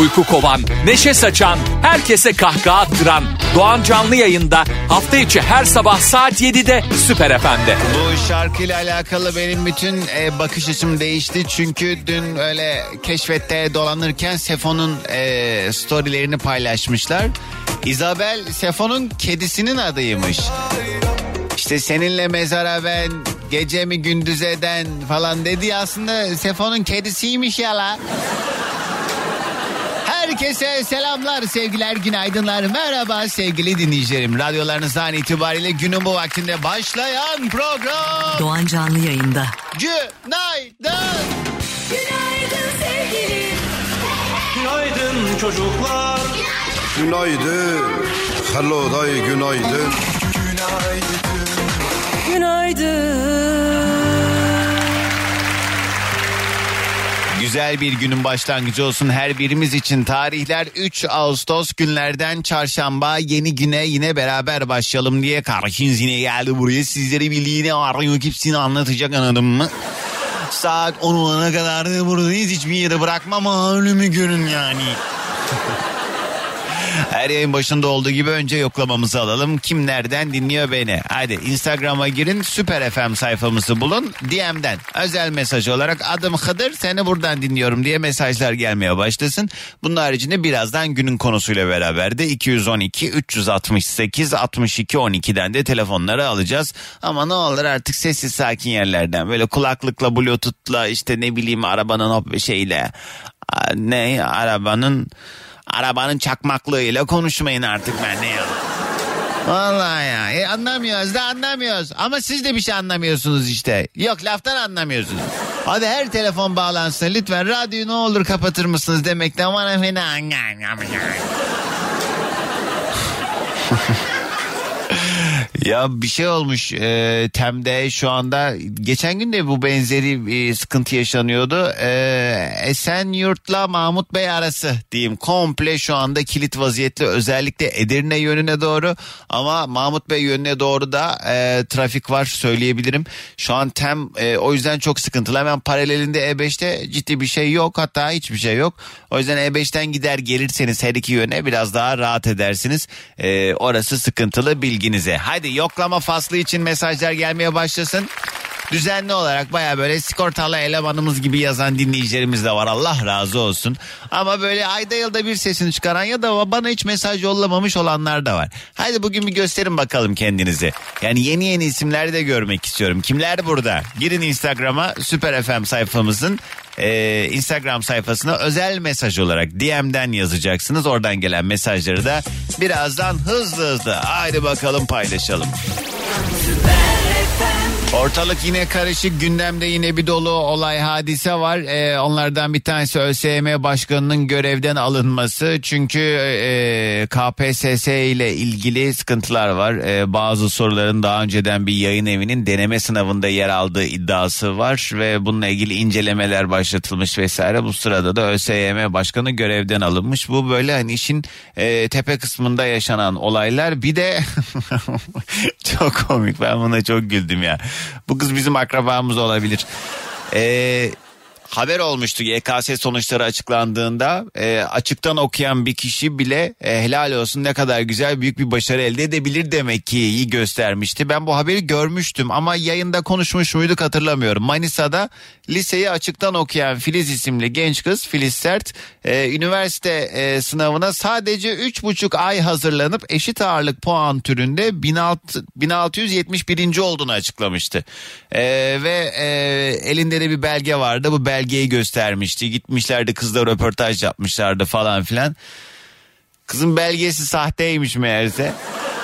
Uyku kovan, neşe saçan, herkese kahkaha attıran Doğan Canlı yayında hafta içi her sabah saat 7'de Süper FM'de. Bu şarkıyla alakalı benim bütün e, bakış açım değişti. Çünkü dün öyle keşfette dolanırken Sefo'nun e, storylerini paylaşmışlar. Isabel Sefo'nun kedisinin adıymış. İşte seninle mezara ben gece mi gündüz eden falan dedi aslında Sefo'nun kedisiymiş ya la. Herkese selamlar, sevgiler, günaydınlar. Merhaba sevgili dinleyicilerim. Radyolarınızdan itibariyle günün bu vaktinde başlayan program. Doğan Canlı yayında. Günaydın. Günaydın sevgilim. Günaydın çocuklar. Günaydın. Hello day günaydın. Günaydın. Güzel bir günün başlangıcı olsun her birimiz için. Tarihler 3 Ağustos günlerden çarşamba yeni güne yine beraber başlayalım diye karşınız yine geldi buraya. Sizleri bildiğini arıyor hepsini anlatacak anladın mı? Saat 10 olana kadar da buradayız. Hiçbir yere bırakmam ölümü görün yani. Her yayın başında olduğu gibi önce yoklamamızı alalım. Kim nereden dinliyor beni? Hadi Instagram'a girin Süper FM sayfamızı bulun. DM'den özel mesaj olarak adım Hıdır seni buradan dinliyorum diye mesajlar gelmeye başlasın. Bunun haricinde birazdan günün konusuyla beraber de 212 368 62 12'den de telefonları alacağız. Ama ne olur artık sessiz sakin yerlerden böyle kulaklıkla bluetooth'la işte ne bileyim arabanın o şeyle ne arabanın Arabanın çakmaklığıyla konuşmayın artık ben ne ya. Vallahi ya e, anlamıyoruz da anlamıyoruz ama siz de bir şey anlamıyorsunuz işte. Yok laftan anlamıyorsunuz. Hadi her telefon bağlansın lütfen radyoyu ne olur kapatır mısınız demekten bana fena. Ya bir şey olmuş e, Tem'de şu anda geçen gün de bu benzeri bir sıkıntı yaşanıyordu. E, Esenyurt'la Mahmut Bey arası diyeyim komple şu anda kilit vaziyette özellikle Edirne yönüne doğru ama Mahmut Bey yönüne doğru da e, trafik var söyleyebilirim. Şu an Tem e, o yüzden çok sıkıntılı hemen paralelinde E5'te ciddi bir şey yok hatta hiçbir şey yok. O yüzden E5'ten gider gelirseniz her iki yöne biraz daha rahat edersiniz. E, orası sıkıntılı bilginize. Hadi yoklama faslı için mesajlar gelmeye başlasın. Düzenli olarak baya böyle sigortalı elemanımız gibi yazan dinleyicilerimiz de var Allah razı olsun. Ama böyle ayda yılda bir sesini çıkaran ya da bana hiç mesaj yollamamış olanlar da var. Hadi bugün bir gösterin bakalım kendinizi. Yani yeni yeni isimleri de görmek istiyorum. Kimler burada? Girin Instagram'a Süper FM sayfamızın e, Instagram sayfasına özel mesaj olarak DM'den yazacaksınız. Oradan gelen mesajları da birazdan hızlı hızlı haydi bakalım paylaşalım. Ortalık yine karışık gündemde yine bir dolu olay hadise var. Ee, onlardan bir tanesi ÖSYM Başkanı'nın görevden alınması. Çünkü e, KPSS ile ilgili sıkıntılar var. E, bazı soruların daha önceden bir yayın evinin deneme sınavında yer aldığı iddiası var. Ve bununla ilgili incelemeler başlatılmış vesaire. Bu sırada da ÖSYM Başkanı görevden alınmış. Bu böyle hani işin e, tepe kısmında yaşanan olaylar. Bir de çok komik ben buna çok güldüm ya. Bu kız bizim akrabamız olabilir. Ee, haber olmuştu YKS sonuçları açıklandığında e, açıktan okuyan bir kişi bile e, helal olsun ne kadar güzel büyük bir başarı elde edebilir demek ki iyi göstermişti. Ben bu haberi görmüştüm ama yayında konuşmuş muyduk hatırlamıyorum. Manisa'da liseyi açıktan okuyan Filiz isimli genç kız Filiz Sert e, üniversite e, sınavına sadece 3,5 ay hazırlanıp eşit ağırlık puan türünde 1600, 1671. olduğunu açıklamıştı. E, ve e, elinde de bir belge vardı bu belgeyi göstermişti gitmişlerdi kızla röportaj yapmışlardı falan filan. Kızın belgesi sahteymiş meğerse.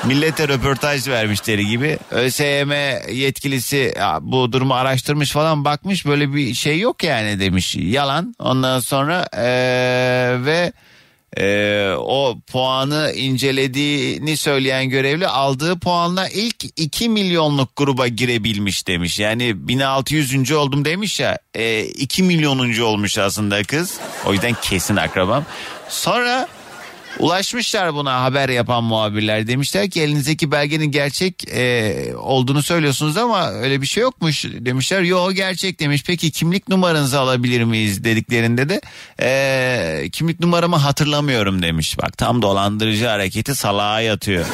Millete röportaj vermişleri gibi. ÖSYM yetkilisi bu durumu araştırmış falan bakmış böyle bir şey yok yani demiş. Yalan. Ondan sonra eee, ve eee, o puanı incelediğini söyleyen görevli aldığı puanla ilk 2 milyonluk gruba girebilmiş demiş. Yani 1600. oldum demiş ya eee, 2 milyonuncu olmuş aslında kız. O yüzden kesin akrabam. Sonra ulaşmışlar buna haber yapan muhabirler. Demişler ki elinizdeki belgenin gerçek e, olduğunu söylüyorsunuz ama öyle bir şey yokmuş demişler. Yo gerçek demiş. Peki kimlik numaranızı alabilir miyiz dediklerinde de e, kimlik numaramı hatırlamıyorum demiş. Bak tam dolandırıcı hareketi salağa yatıyor.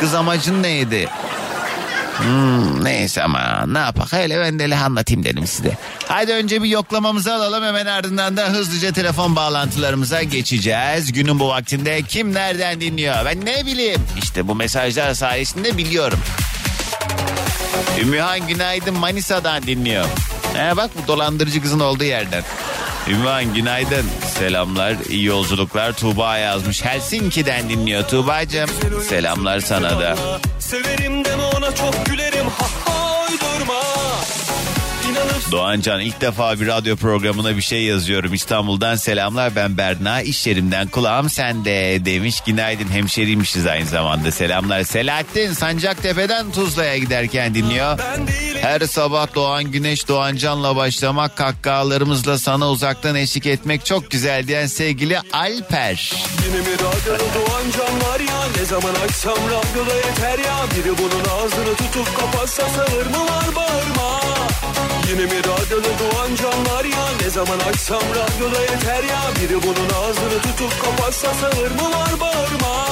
Kız amacın neydi? Hmm, neyse ama ne yapak hele ben de anlatayım dedim size. Haydi önce bir yoklamamızı alalım hemen ardından da hızlıca telefon bağlantılarımıza geçeceğiz. Günün bu vaktinde kim nereden dinliyor ben ne bileyim. İşte bu mesajlar sayesinde biliyorum. Ümmühan günaydın Manisa'dan dinliyor. He bak bu dolandırıcı kızın olduğu yerden. Ümmühan günaydın. Selamlar, iyi yolculuklar. Tuğba yazmış. Helsinki'den dinliyor Tuğba'cığım. Selamlar sana da. Severim deme ona çok gülerim. Ha ha uydurma Doğancan ilk defa bir radyo programına bir şey yazıyorum. İstanbul'dan selamlar ben Berna. İş yerimden kulağım sende demiş. Günaydın hemşeriymişiz aynı zamanda. Selamlar. Selahattin Sancaktepe'den Tuzla'ya giderken dinliyor. Her sabah doğan güneş doğancanla başlamak kahkahalarımızla sana uzaktan eşlik etmek çok güzel diyen sevgili Alper. Yine mi radyoda doğan canlar ya Ne zaman açsam radyoda yeter ya Biri bunun ağzını tutup kapatsa sağır mı var bağırma Yine mi radyoda doğan canlar ya Ne zaman açsam radyoda yeter ya Biri bunun ağzını tutup kapatsa sağır mı var bağırma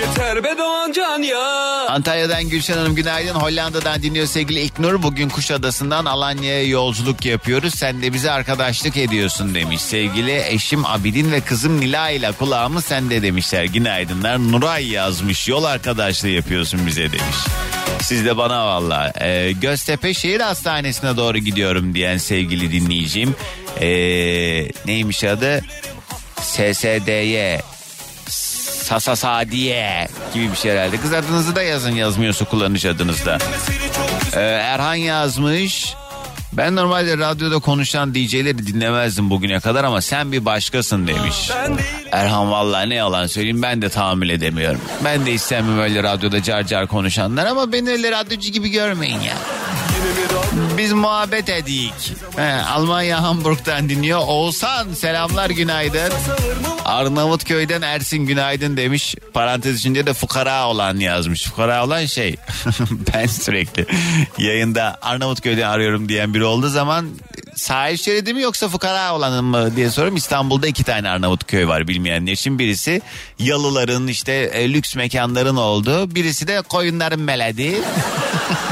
Yeter be doğan can ya Antalya'dan Gülşen Hanım günaydın. Hollanda'dan dinliyor sevgili İlknur. Bugün Kuşadası'ndan Alanya'ya yolculuk yapıyoruz. Sen de bize arkadaşlık ediyorsun demiş. Sevgili eşim Abidin ve kızım Nila ile kulağımı sende demişler. Günaydınlar. Nuray yazmış. Yol arkadaşlığı yapıyorsun bize demiş. Siz de bana valla. Ee, Göztepe Şehir Hastanesi'ne doğru gidiyorum diyen sevgili dinleyicim. Ee, neymiş adı? SSD'ye Sasa Sadiye gibi bir şey herhalde. Kız adınızı da yazın yazmıyorsa kullanıcı adınızda. Ee, Erhan yazmış. Ben normalde radyoda konuşan DJ'leri dinlemezdim bugüne kadar ama sen bir başkasın demiş. Erhan vallahi ne yalan söyleyeyim ben de tahammül edemiyorum. Ben de istemem öyle radyoda car car konuşanlar ama beni öyle radyocu gibi görmeyin ya. Biz muhabbet edik. He, Almanya Hamburg'dan dinliyor. Oğuzhan selamlar günaydın. Arnavutköy'den Ersin günaydın demiş. Parantez içinde de fukara olan yazmış. Fukara olan şey ben sürekli yayında Arnavutköy'den arıyorum diyen biri olduğu zaman sahil şeridi mi yoksa fukara olanın mı diye soruyorum. İstanbul'da iki tane Arnavutköy var bilmeyenler için. Birisi yalıların işte e, lüks mekanların olduğu. Birisi de koyunların meledi.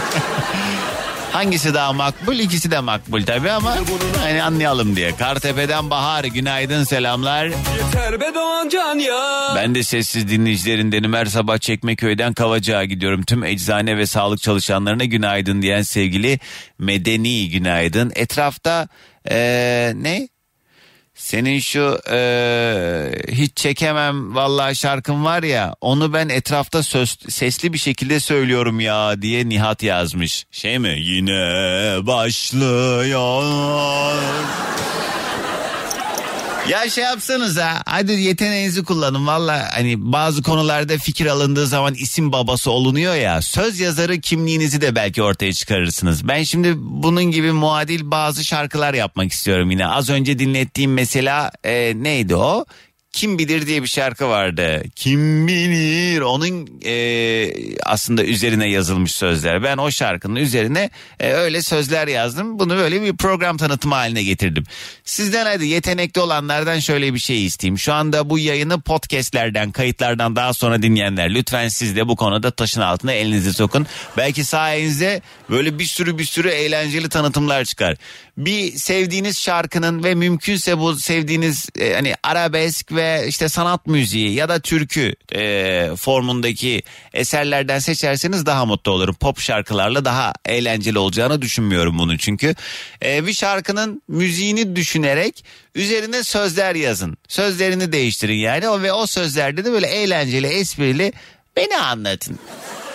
Hangisi daha makbul? İkisi de makbul tabii ama hani anlayalım diye. Kartepe'den Bahar günaydın selamlar. Yeter be can ya Ben de sessiz dinleyicilerindenim. Her sabah Çekmeköy'den Kavacık'a gidiyorum. Tüm eczane ve sağlık çalışanlarına günaydın diyen sevgili Medeni günaydın. Etrafta eee, ne? Senin şu eee, hiç çekemem vallahi şarkın var ya onu ben etrafta söz, sesli bir şekilde söylüyorum ya diye Nihat yazmış. Şey mi? Yine başlıyor. Ya şey yapsanız ha hadi yeteneğinizi kullanın valla hani bazı konularda fikir alındığı zaman isim babası olunuyor ya söz yazarı kimliğinizi de belki ortaya çıkarırsınız. Ben şimdi bunun gibi muadil bazı şarkılar yapmak istiyorum yine az önce dinlettiğim mesela e, neydi o? Kim bilir diye bir şarkı vardı. Kim bilir onun e, aslında üzerine yazılmış sözler. Ben o şarkının üzerine e, öyle sözler yazdım. Bunu böyle bir program tanıtımı haline getirdim. Sizden hadi yetenekli olanlardan şöyle bir şey isteyeyim. Şu anda bu yayını podcastlerden, kayıtlardan daha sonra dinleyenler lütfen siz de bu konuda taşın altına elinizi sokun. Belki sayenizde böyle bir sürü bir sürü eğlenceli tanıtımlar çıkar. Bir sevdiğiniz şarkının ve mümkünse bu sevdiğiniz e, hani arabesk ve işte sanat müziği ya da türkü e, formundaki eserlerden seçerseniz daha mutlu olurum. Pop şarkılarla daha eğlenceli olacağını düşünmüyorum bunu çünkü. E, bir şarkının müziğini düşünerek üzerine sözler yazın. Sözlerini değiştirin yani ve o sözlerde de böyle eğlenceli, esprili beni anlatın.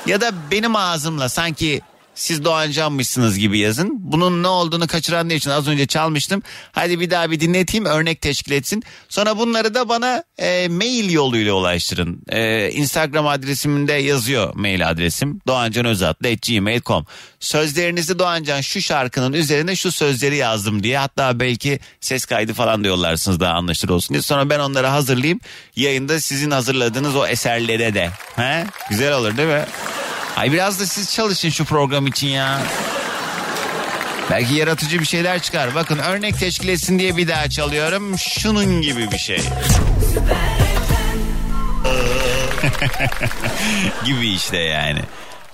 Ya da benim ağzımla sanki siz Doğancanmışsınız gibi yazın. Bunun ne olduğunu kaçıranlar için az önce çalmıştım. Hadi bir daha bir dinleteyim örnek teşkil etsin. Sonra bunları da bana e, mail yoluyla ulaştırın. E, Instagram adresimde yazıyor mail adresim. doğancanözatlı.gmail.com Sözlerinizi Doğancan şu şarkının üzerine şu sözleri yazdım diye. Hatta belki ses kaydı falan da yollarsınız daha anlaşılır olsun diye. Sonra ben onları hazırlayayım. Yayında sizin hazırladığınız o eserlere de. He? Güzel olur değil mi? Ay biraz da siz çalışın şu program için ya. Belki yaratıcı bir şeyler çıkar. Bakın örnek teşkil etsin diye bir daha çalıyorum. Şunun gibi bir şey. gibi işte yani.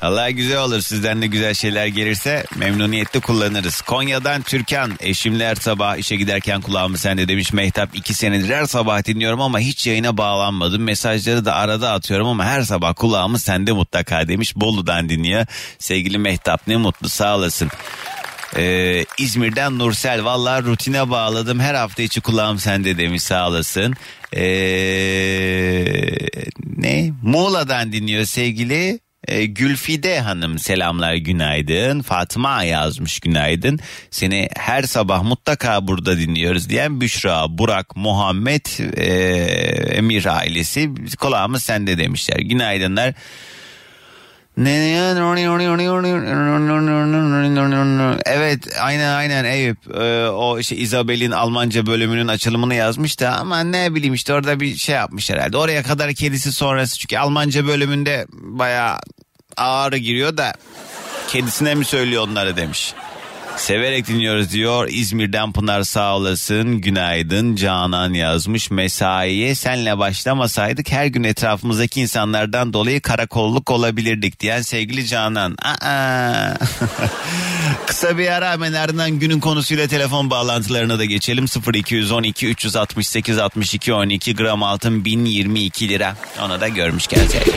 Allah güzel olur sizden de güzel şeyler gelirse memnuniyetle kullanırız. Konya'dan Türkan eşimle her sabah işe giderken kulağımı sende demiş Mehtap iki senedir her sabah dinliyorum ama hiç yayına bağlanmadım. Mesajları da arada atıyorum ama her sabah kulağımı sende mutlaka demiş Bolu'dan dinliyor. Sevgili Mehtap ne mutlu sağ olasın. Ee, İzmir'den Nursel valla rutine bağladım her hafta içi kulağım sende demiş sağ olasın. Ee, ne Muğla'dan dinliyor sevgili ee, Gülfide Hanım selamlar günaydın. Fatıma yazmış günaydın. Seni her sabah mutlaka burada dinliyoruz diyen Büşra, Burak, Muhammed, e, Emir ailesi kulağımız sende demişler. Günaydınlar. Evet aynen aynen Eyüp Ee, o işte Isabel'in Almanca bölümünün açılımını yazmış da ama ne bileyim işte orada bir şey yapmış herhalde oraya kadar kedisi sonrası çünkü Almanca bölümünde bayağı ağrı giriyor da kedisine mi söylüyor onları demiş. Severek dinliyoruz diyor. İzmir'den Pınar sağ olasın. Günaydın. Canan yazmış. Mesaiye senle başlamasaydık her gün etrafımızdaki insanlardan dolayı karakolluk olabilirdik diyen sevgili Canan. Aa. Kısa bir ara hemen ardından günün konusuyla telefon bağlantılarına da geçelim. 0212 368 62 12 gram altın 1022 lira. Onu da görmüş gelecek.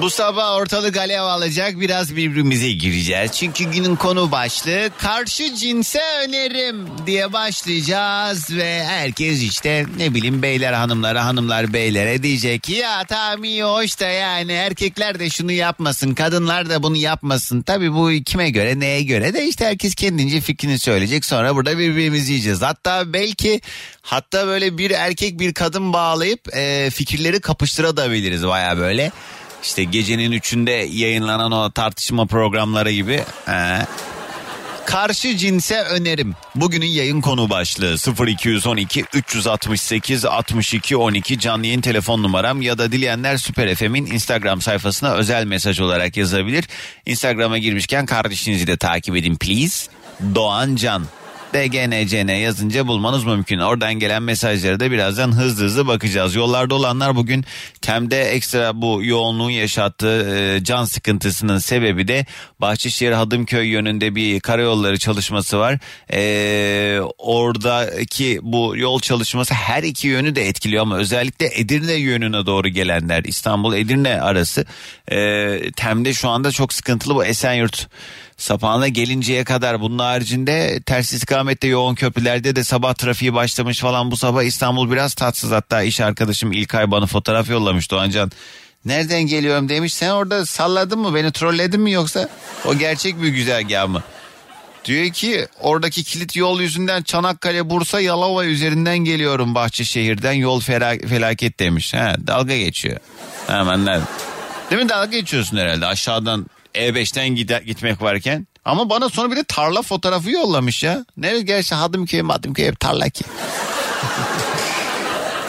Bu sabah ortalık alev alacak biraz birbirimize gireceğiz. Çünkü günün konu başlığı karşı cinse önerim diye başlayacağız. Ve herkes işte ne bileyim beyler hanımlara hanımlar beylere diyecek ki ya tamam iyi hoş da yani erkekler de şunu yapmasın kadınlar da bunu yapmasın. Tabii bu kime göre neye göre de işte herkes kendince fikrini söyleyecek sonra burada birbirimizi yiyeceğiz. Hatta belki hatta böyle bir erkek bir kadın bağlayıp e, fikirleri kapıştırabiliriz baya böyle. İşte gecenin üçünde yayınlanan o tartışma programları gibi. He. Karşı cinse önerim. Bugünün yayın konu başlığı 0212 368 62 12 canlı yayın telefon numaram ya da dileyenler Süper FM'in Instagram sayfasına özel mesaj olarak yazabilir. Instagram'a girmişken kardeşinizi de takip edin please. Doğan Can. DGNCN yazınca bulmanız mümkün. Oradan gelen mesajlara da birazdan hızlı hızlı bakacağız. Yollarda olanlar bugün Tem'de ekstra bu yoğunluğun yaşattığı e, can sıkıntısının sebebi de Bahçeşehir Hadımköy yönünde bir karayolları çalışması var. E, oradaki bu yol çalışması her iki yönü de etkiliyor ama özellikle Edirne yönüne doğru gelenler İstanbul Edirne arası e, Tem'de şu anda çok sıkıntılı bu Esenyurt Sapağına gelinceye kadar bunun haricinde ters istikamette yoğun köprülerde de sabah trafiği başlamış falan bu sabah İstanbul biraz tatsız hatta iş arkadaşım İlkay bana fotoğraf yollamış Doğancan. Nereden geliyorum demiş sen orada salladın mı beni trolledin mi yoksa o gerçek bir güzergah mı? Diyor ki oradaki kilit yol yüzünden Çanakkale, Bursa, Yalova üzerinden geliyorum Bahçeşehir'den yol fela- felaket demiş. Ha, dalga geçiyor. Anladım. Değil mi dalga geçiyorsun herhalde aşağıdan E5'ten gider, gitmek varken. Ama bana sonra bir de tarla fotoğrafı yollamış ya. Nerede gerçi Hadımköy, Madımköy hep tarla ki.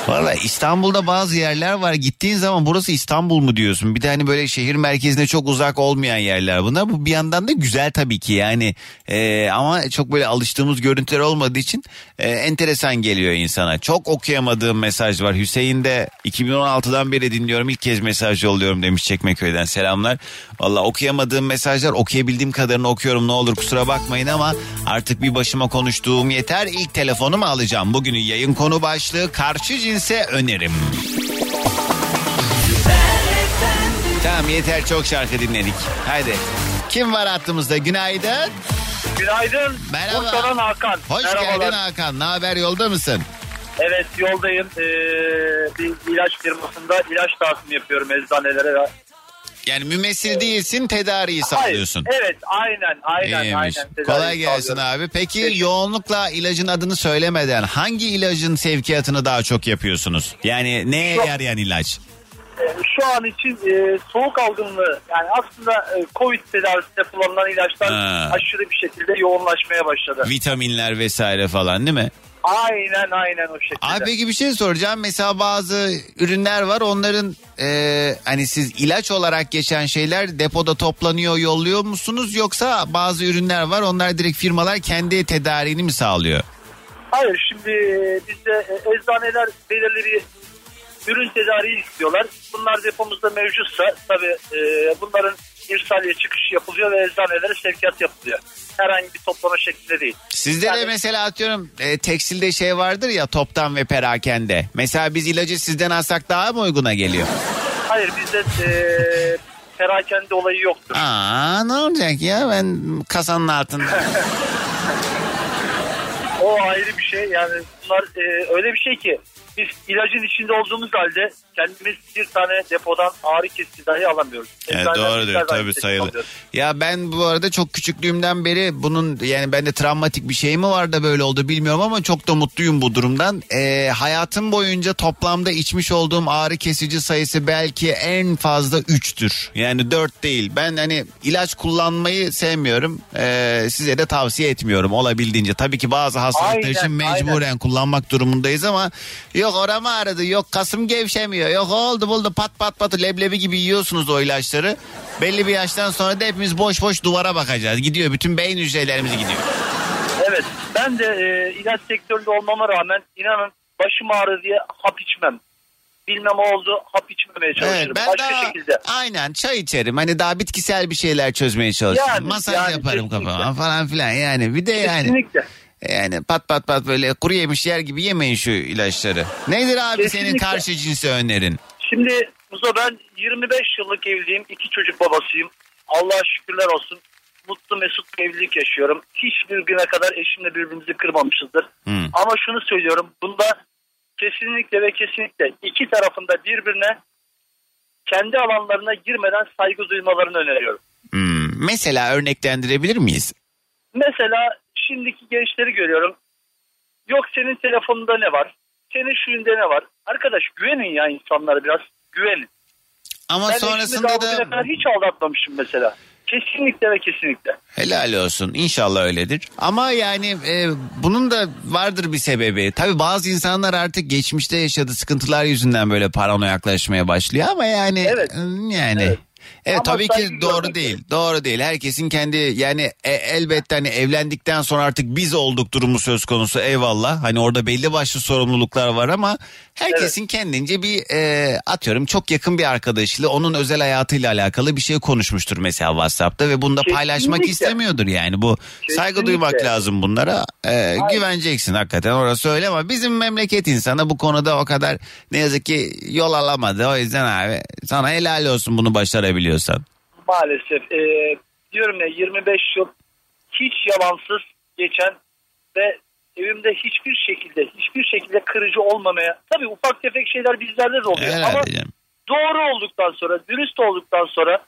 Valla İstanbul'da bazı yerler var. Gittiğin zaman burası İstanbul mu diyorsun? Bir de hani böyle şehir merkezine çok uzak olmayan yerler bunlar. Bu bir yandan da güzel tabii ki yani. Ee, ama çok böyle alıştığımız görüntüler olmadığı için e, enteresan geliyor insana. Çok okuyamadığım mesaj var. Hüseyin de 2016'dan beri dinliyorum. İlk kez mesaj yolluyorum demiş Çekmeköy'den. Selamlar. Valla okuyamadığım mesajlar okuyabildiğim kadarını okuyorum. Ne olur kusura bakmayın ama artık bir başıma konuştuğum yeter. İlk telefonumu alacağım. Bugünün yayın konu başlığı karşı cinse önerim. Tamam yeter çok şarkı dinledik. Haydi. Kim var hattımızda? Günaydın. Günaydın. Merhaba. Bursa'dan Hakan. Hoş Merhabalar. geldin Hakan. Ne haber yolda mısın? Evet yoldayım. Ee, bir ilaç firmasında ilaç dağıtımı yapıyorum eczanelere. ve- Yani mümessil değilsin tedariği Hayır. sağlıyorsun. Evet aynen aynen İyiymiş. aynen. Tedavi Kolay gelsin sağlıyorum. abi. Peki Teşekkür- yoğunlukla ilacın adını söylemeden hangi ilacın sevkiyatını daha çok yapıyorsunuz? Yani neye Şu- yarayan ilaç? Ee, Şu an için e, soğuk algınlığı yani aslında e, Covid tedavisinde kullanılan ilaçlar Ha. aşırı bir şekilde yoğunlaşmaya başladı. Vitaminler vesaire falan değil mi? Aynen aynen o şekilde. Abi peki bir şey soracağım. Mesela bazı ürünler var onların e, hani siz ilaç olarak geçen şeyler depoda toplanıyor yolluyor musunuz? Yoksa bazı ürünler var onlar direkt firmalar kendi tedariğini mi sağlıyor? Hayır şimdi e, bizde e, eczaneler belirli bir ürün tedariği istiyorlar. Bunlar depomuzda mevcutsa tabii e, bunların irsaliye çıkışı yapılıyor ve eczanelere sevkiyat yapılıyor. Herhangi bir toplama şeklinde değil. Sizde de Yani- mesela atıyorum e, tekstilde şey vardır ya toptan ve perakende. Mesela biz ilacı sizden alsak daha mı uyguna geliyor? Hayır bizde e, perakende olayı yoktur. Aa ne olacak ya ben kasanın altında. O ayrı bir şey yani bunlar e, öyle bir şey ki biz ilacın içinde olduğumuz halde kendimiz bir tane depodan ağrı kesici dahi alamıyoruz. Evet, doğrudur tabii alıyoruz. Ya ben bu arada çok küçüklüğümden beri bunun yani bende travmatik bir şey mi var da böyle oldu bilmiyorum ama çok da mutluyum bu durumdan. Ee, hayatım boyunca toplamda içmiş olduğum ağrı kesici sayısı belki en fazla 3'tür. Yani 4 değil. Ben hani ilaç kullanmayı sevmiyorum. Ee, size de tavsiye etmiyorum olabildiğince. Tabii ki bazı hastalıklar Aynen, için mecburen aynen. kullanmak durumundayız ama yok oram ağrıdı yok kasım gevşemiyor yok oldu buldu pat pat pat leblebi gibi yiyorsunuz o ilaçları. Belli bir yaştan sonra da hepimiz boş boş duvara bakacağız. Gidiyor bütün beyin hücrelerimiz gidiyor. Evet ben de e, ilaç sektöründe olmama rağmen inanın başım ağrı diye hap içmem. Bilmem oldu hap içmemeye Evet, çalışırım. ben Başka daha şekilde. aynen çay içerim. Hani daha bitkisel bir şeyler çözmeye çalışırım. Yani, Masaj yani yaparım kesinlikle. kafama falan filan yani. Bir de yani Kesinlikle. Yani pat pat pat böyle kuru yemiş yer gibi yemeyin şu ilaçları. Nedir abi senin Kesinlikle. karşı cinse önerin? Şimdi Muzo ben 25 yıllık evliyim. iki çocuk babasıyım. Allah'a şükürler olsun. Mutlu mesut bir evlilik yaşıyorum. Hiçbir güne kadar eşimle birbirimizi kırmamışızdır. Hmm. Ama şunu söylüyorum. Bunda kesinlikle ve kesinlikle iki tarafında birbirine kendi alanlarına girmeden saygı duymalarını öneriyorum. Hmm, Mesela örneklendirebilir miyiz? Mesela şimdiki gençleri görüyorum. Yok senin telefonunda ne var? Senin şuyunda ne var? Arkadaş güvenin ya insanlara biraz. Güvenin. Ama Ben sonrasında da kadar hiç aldatmamışım mesela. Kesinlikle ve kesinlikle. helal olsun. İnşallah öyledir. Ama yani e, bunun da vardır bir sebebi. Tabii bazı insanlar artık geçmişte yaşadığı sıkıntılar yüzünden böyle paranoyaklaşmaya başlıyor ama yani Evet. yani Evet. Evet Ama tabii ki saygı doğru görmek değil. Doğru değil. Herkesin kendi yani e, elbette hani evlendikten sonra artık biz olduk durumu söz konusu eyvallah. Hani orada belli başlı sorumluluklar var ama herkesin kendince bir e, atıyorum çok yakın bir arkadaşıyla onun özel hayatıyla alakalı bir şey konuşmuştur mesela WhatsApp'ta ve bunu da paylaşmak Kesinlikle. istemiyordur yani. Bu saygı Kesinlikle. duymak lazım bunlara. E, güveneceksin hakikaten orası öyle ama bizim memleket insanı bu konuda o kadar ne yazık ki yol alamadı. O yüzden abi sana helal olsun bunu başarabiliyorsan. Maalesef. e, diyorum ya 25 yıl hiç yalansız geçen ve evimde hiçbir şekilde hiçbir şekilde kırıcı olmamaya tabii ufak tefek şeyler bizlerde de oluyor ama Herhalde canım. doğru olduktan sonra dürüst olduktan sonra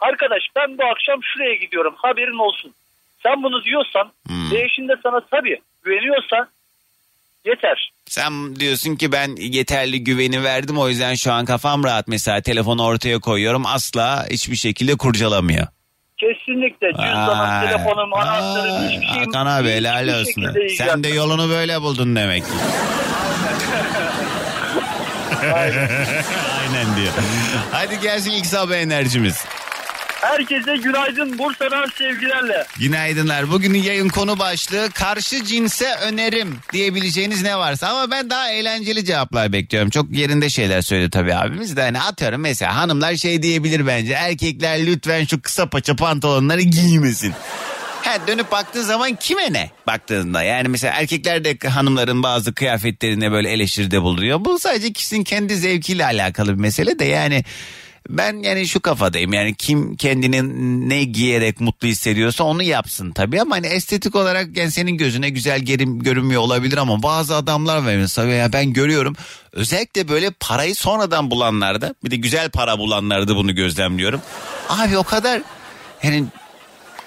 arkadaş ben bu akşam şuraya gidiyorum haberin olsun. Sen bunu diyorsan Hmm. ve eşin de sana tabii güveniyorsa yeter. Sen diyorsun ki ben yeterli güveni verdim o yüzden şu an kafam rahat mesela telefonu ortaya koyuyorum asla hiçbir şekilde kurcalamıyor. Kesinlikle cüzdanım, telefonum, anahtarım hiçbir şeyim. Hakan abi helal olsun. Sen de yolunu böyle buldun demek ki. Aynen diyor. Hadi gelsin ilk sabah enerjimiz. Herkese günaydın Bursa'dan sevgilerle. Günaydınlar. Bugünün yayın konu başlığı karşı cinse önerim diyebileceğiniz ne varsa ama ben daha eğlenceli cevaplar bekliyorum. Çok yerinde şeyler söyledi tabii abimiz de hani atıyorum mesela hanımlar şey diyebilir bence erkekler lütfen şu kısa paça pantolonları giymesin. Ha, dönüp baktığın zaman kime ne baktığında yani mesela erkekler de hanımların bazı kıyafetlerine böyle eleştiride bulunuyor. Bu sadece kişinin kendi zevkiyle alakalı bir mesele de yani Ben yani şu kafadayım. Yani kim kendini ne giyerek mutlu hissediyorsa onu yapsın tabii. Ama hani estetik olarak yani senin gözüne güzel gerim, görünmüyor olabilir ama bazı adamlar var mesela ya ben görüyorum. Özellikle böyle parayı sonradan bulanlarda bir de güzel para bulanlarda bunu gözlemliyorum. Abi o kadar yani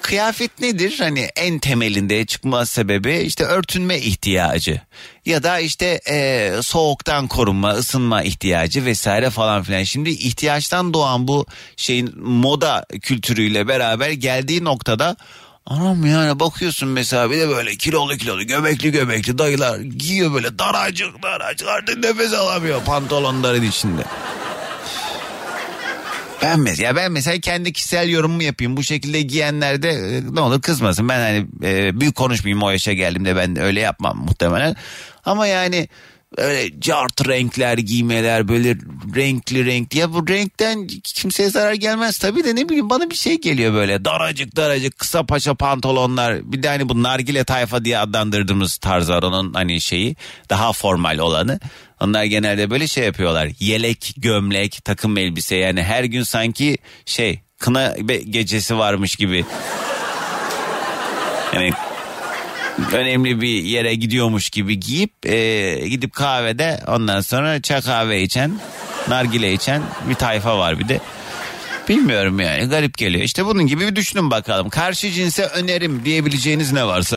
kıyafet nedir? Hani en temelinde çıkma sebebi işte örtünme ihtiyacı ya da işte e, soğuktan korunma, ısınma ihtiyacı vesaire falan filan. Şimdi ihtiyaçtan doğan bu şeyin moda kültürüyle beraber geldiği noktada Anam yani bakıyorsun mesela bir de böyle kilolu kilolu göbekli göbekli dayılar giyiyor böyle daracık daracık artık nefes alamıyor pantolonların içinde. Ben mesela, ya ben mesela kendi kişisel yorumumu yapayım. Bu şekilde giyenler de e, ne olur kızmasın. Ben hani e, büyük konuşmayayım o yaşa geldiğimde ben öyle yapmam muhtemelen. Ama yani öyle cart renkler giymeler böyle renkli renkli. Ya bu renkten kimseye zarar gelmez. Tabii de ne bileyim bana bir şey geliyor böyle. Daracık daracık kısa paça pantolonlar. Bir de hani bu nargile tayfa diye adlandırdığımız tarz var onun hani şeyi. Daha formal olanı. Onlar genelde böyle şey yapıyorlar. Yelek gömlek takım elbise. Yani her gün sanki şey kına gecesi varmış gibi. Yani önemli bir yere gidiyormuş gibi giyip e, gidip kahvede ondan sonra çay kahve içen nargile içen bir tayfa var bir de. Bilmiyorum yani garip geliyor. İşte bunun gibi bir düşünün bakalım. Karşı cinse önerim diyebileceğiniz ne varsa.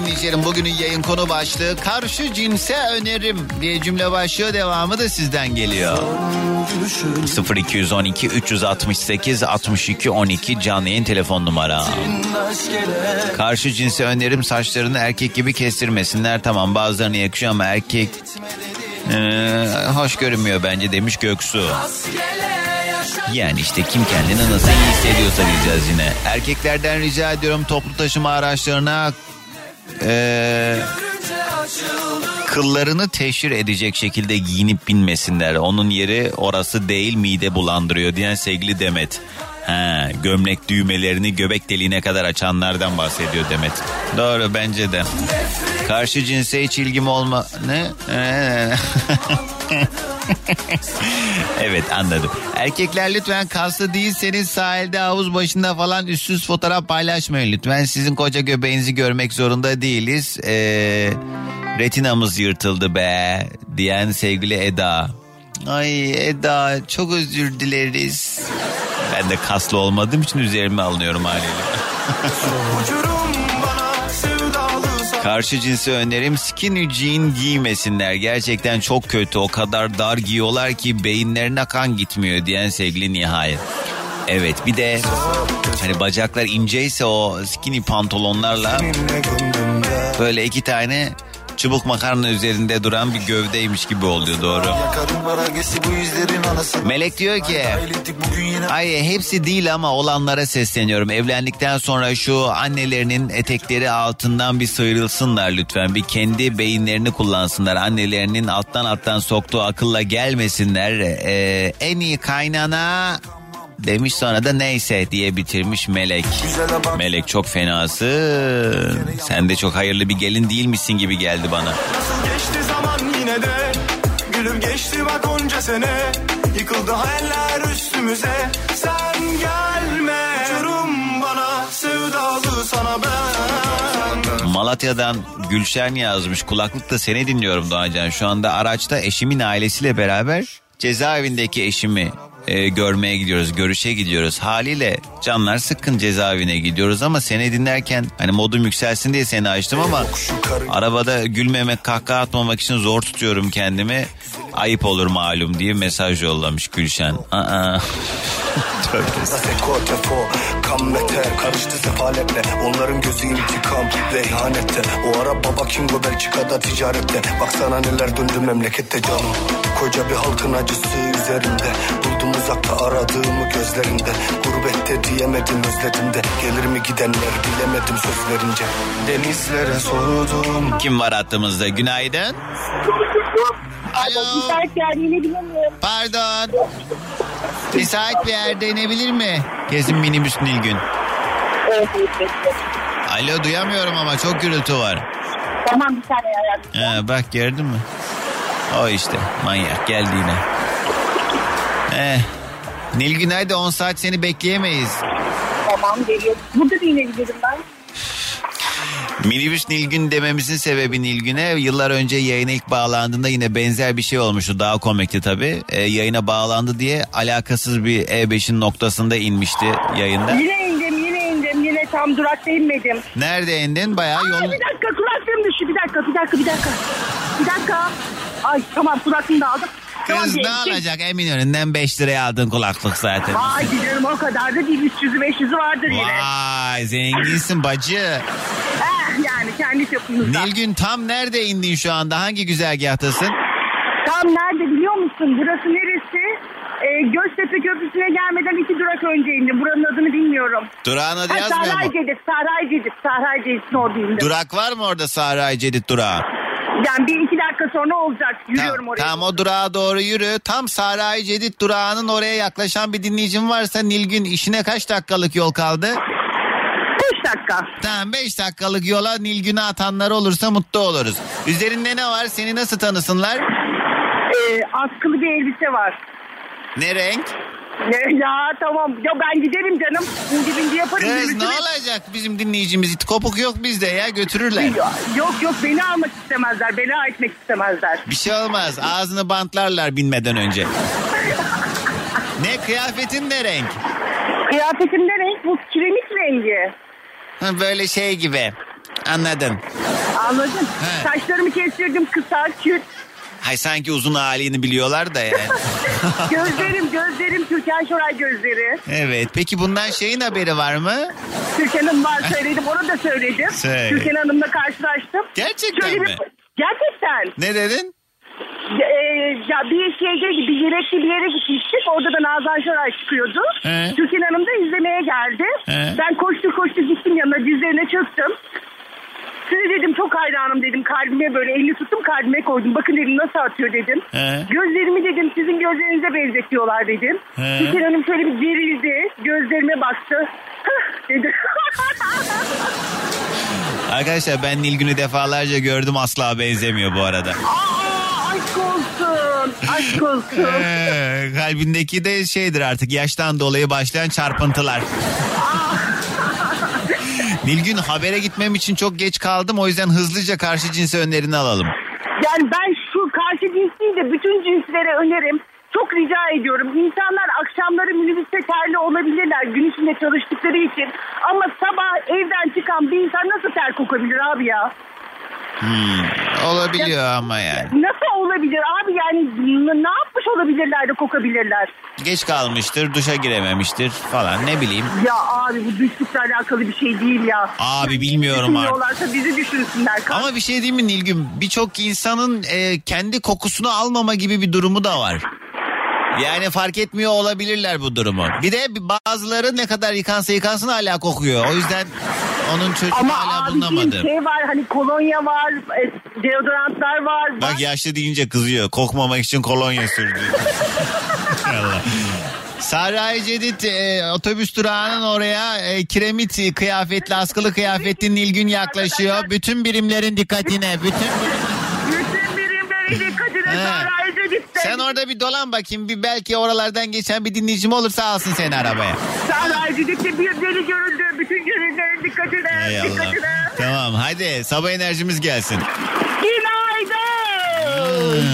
Dinleyicilerim bugünün yayın konu başlığı karşı cinse önerim diye cümle başlıyor devamı da sizden geliyor. 0212 368 62 12 canlı yayın telefon numara. Karşı cinse önerim saçlarını erkek gibi kestirmesinler tamam bazılarına yakışıyor ama erkek ee, hoş görünmüyor bence demiş Göksu. Yani işte kim kendini nasıl iyi hissediyorsa diyeceğiz yine. Erkeklerden rica ediyorum toplu taşıma araçlarına eee, kıllarını teşhir edecek şekilde giyinip binmesinler. Onun yeri orası değil mide bulandırıyor diyen sevgili Demet. Ha, gömlek düğmelerini göbek deliğine kadar açanlardan bahsediyor Demet. Doğru bence de. Karşı cinse hiç ilgim olma... Ne? evet anladım. Erkekler lütfen kaslı değilseniz sahilde havuz başında falan üstsüz fotoğraf paylaşmayın lütfen. Sizin koca göbeğinizi görmek zorunda değiliz. Ee, retinamız yırtıldı be diyen sevgili Eda. Ay Eda çok özür dileriz. Ben de kaslı olmadığım için üzerime alınıyorum haliyle. Karşı cinsi önerim skinny jean giymesinler. Gerçekten çok kötü. O kadar dar giyiyorlar ki beyinlerine kan gitmiyor diyen sevgili Nihayet. Evet bir de hani bacaklar inceyse o skinny pantolonlarla böyle iki tane çubuk makarna üzerinde duran bir gövdeymiş gibi oluyor doğru. Melek diyor ki ay hepsi değil ama olanlara sesleniyorum. Evlendikten sonra şu annelerinin etekleri altından bir sıyrılsınlar lütfen. Bir kendi beyinlerini kullansınlar. Annelerinin alttan alttan soktuğu akılla gelmesinler. Ee, en iyi kaynana demiş sonra da neyse diye bitirmiş Melek. Melek çok fenasın. Sen de çok hayırlı bir gelin değil misin gibi geldi bana. Geçti zaman yine de Gülüm geçti bak onca sene Yıkıldı hayaller üstümüze Sen gelme Uçurum bana Sevdalı sana ben Malatya'dan Gülşen yazmış. Kulaklıkta seni dinliyorum Doğancan. Şu anda araçta eşimin ailesiyle beraber cezaevindeki eşimi e, görmeye gidiyoruz, görüşe gidiyoruz. Haliyle canlar sıkkın cezaevine gidiyoruz ama seni dinlerken hani modum yükselsin diye seni açtım ama arabada gülmemek, kahkaha atmamak için zor tutuyorum kendimi. Ayıp olur malum diye mesaj yollamış Gülşen. Aa. Karıştı sefaletle Onların gözü intikam ve ihanette O ara baba Kingo Belçika'da ticarette Baksana neler döndü memlekette canım Koca bir halkın acısı üzerimde Buldum uzakta aradığımı gözlerinde Gurbette diyemedim özledim de Gelir mi gidenler bilemedim söz verince Denizlere sordum Kim var hattımızda? Günaydın. Alo. Müsait yer inebilir miyim? Pardon. Müsait bir yerde inebilir mi? Gezin minibüs Nilgün. Evet, evet, evet. Alo duyamıyorum ama çok gürültü var. Tamam bir hayatım. Ha, bak gördün mü? O işte manyak geldi yine. Eh. Nilgün hadi 10 saat seni bekleyemeyiz. Tamam geliyorum. Burada da inebilirim ben. Minibüs Nilgün dememizin sebebi Nilgün'e yıllar önce yayına ilk bağlandığında yine benzer bir şey olmuştu. Daha komikti tabii. E, yayına bağlandı diye alakasız bir E5'in noktasında inmişti yayında. Yine indim yine indim yine tam durakta inmedim. Nerede indin? Bayağı Aa, yol... bir dakika kulaklığım düştü bir dakika bir dakika bir dakika. Bir dakika. Ay tamam kulaklığımı da aldım. Kız ne geçtim. olacak emin önünden 5 liraya aldın kulaklık zaten. Ay giderim o kadar da değil 300'ü 500'ü vardır yine. Vay zenginsin bacı. Eh, yani kendi çapımızda. Nilgün tam nerede indin şu anda? Hangi güzergahtasın? Tam nerede biliyor musun? Burası neresi? Ee, Göztepe Köprüsü'ne gelmeden iki durak önce indim. Buranın adını bilmiyorum. Durağın adı Ha, yazmıyor mu? Saraycedit, Saraycedit, Saraycedit'in orada indim. Durak var mı orada Sahra Cedid durağı? Yani bir iki sonra olacak. Yürüyorum Tamam, oraya. tamam o durağa doğru yürü. Tam Saray Cedid durağının oraya yaklaşan bir dinleyicim varsa Nilgün işine kaç dakikalık yol kaldı? Beş dakika. Tamam 5 dakikalık yola Nilgün'ü atanlar olursa mutlu oluruz. Üzerinde ne var? Seni nasıl tanısınlar? Ee, askılı bir elbise var. Ne renk? Ne, ya tamam. Ya ben giderim canım. İnci binci yaparım. Kız ne olacak bizim dinleyicimiz? İt kopuk yok bizde ya götürürler. Yok yok beni almak istemezler. Bela etmek istemezler. Bir şey olmaz ağzını bantlarlar binmeden önce. ne kıyafetin ne renk? Kıyafetimde renk bu kiremit rengi. Ha, Böyle şey gibi. Anladın. Anladın? He. Saçlarımı kestirdim kısa, küt. Hay sanki uzun halini biliyorlar da yani. Gözlerim, gözlerim Türkan Şoray gözleri. evet peki bundan şeyin haberi var mı? Türkan Hanım var söyledim, onu da söyledim. Söyle. Türkan Hanım'la karşılaştım. Gerçekten Şöyle mi? bir- Gerçekten. Ne dedin? Ee, ya bir şeyde bir yemekli bir yere gitmiştik. Orada da Nazan Şoray çıkıyordu. He. Türkan Hanım da izlemeye geldi. He. Ben koştur koştur gittim yanına dizlerine çöktüm. Size dedim çok hayranım dedim. Kalbime böyle elini tuttum kalbime koydum. Bakın dedim nasıl atıyor dedim. He. Gözlerimi dedim sizin gözlerinize benzetiyorlar dedim. He. Türkan Hanım şöyle bir gerildi. Gözlerime baktı. Hah dedi. Arkadaşlar ben Nilgün'ü defalarca gördüm asla benzemiyor bu arada. Aa, aşk olsun. Aşk olsun. Ee, kalbindeki de şeydir artık yaştan dolayı başlayan çarpıntılar. Nilgün habere gitmem için çok geç kaldım o yüzden hızlıca karşı cinse önerini alalım. Yani ben şu karşı cins değil de bütün cinslere önerim. Çok rica ediyorum. İnsanlar akşamları minibüste terli olabilirler gün içinde çalıştıkları için. Ama sabah evden çıkan bir insan nasıl ter kokabilir abi ya? Hmm, olabiliyor ama yani. Nasıl olabilir abi yani ne yapmış olabilirler de kokabilirler? Geç kalmıştır, duşa girememiştir falan ne bileyim. Ya abi bu düşlükle alakalı bir şey değil ya. Abi bilmiyorum artık. Bizi düşünsünler. Ama bir şey diyeyim mi Nilgün? Birçok insanın e, kendi kokusunu almama gibi bir durumu da var. Yani fark etmiyor olabilirler bu durumu. Bir de bazıları ne kadar yıkansa yıkansın hala kokuyor. O yüzden onun çözümü Ama hala bulunamadı. şey var hani kolonya var, e, deodorantlar var. Bak yaşlı deyince kızıyor. Kokmamak için kolonya sürdü. Allah. Saray Cedid e, otobüs durağının oraya e, kiremit kıyafetli askılı kıyafetli Nilgün yaklaşıyor. Bütün birimlerin dikkatine. Bütün Bütün birimleri dikkatine He. sarayca gitti. Sen orada bir dolan bakayım. Bir belki oralardan geçen bir dinleyicim olursa alsın seni arabaya. Sarayca gitti bir deli görüldü. Bütün görüntülerin dikkatine. Ey Allah. dikkatine. Tamam hadi sabah enerjimiz gelsin. Günaydın. Hmm.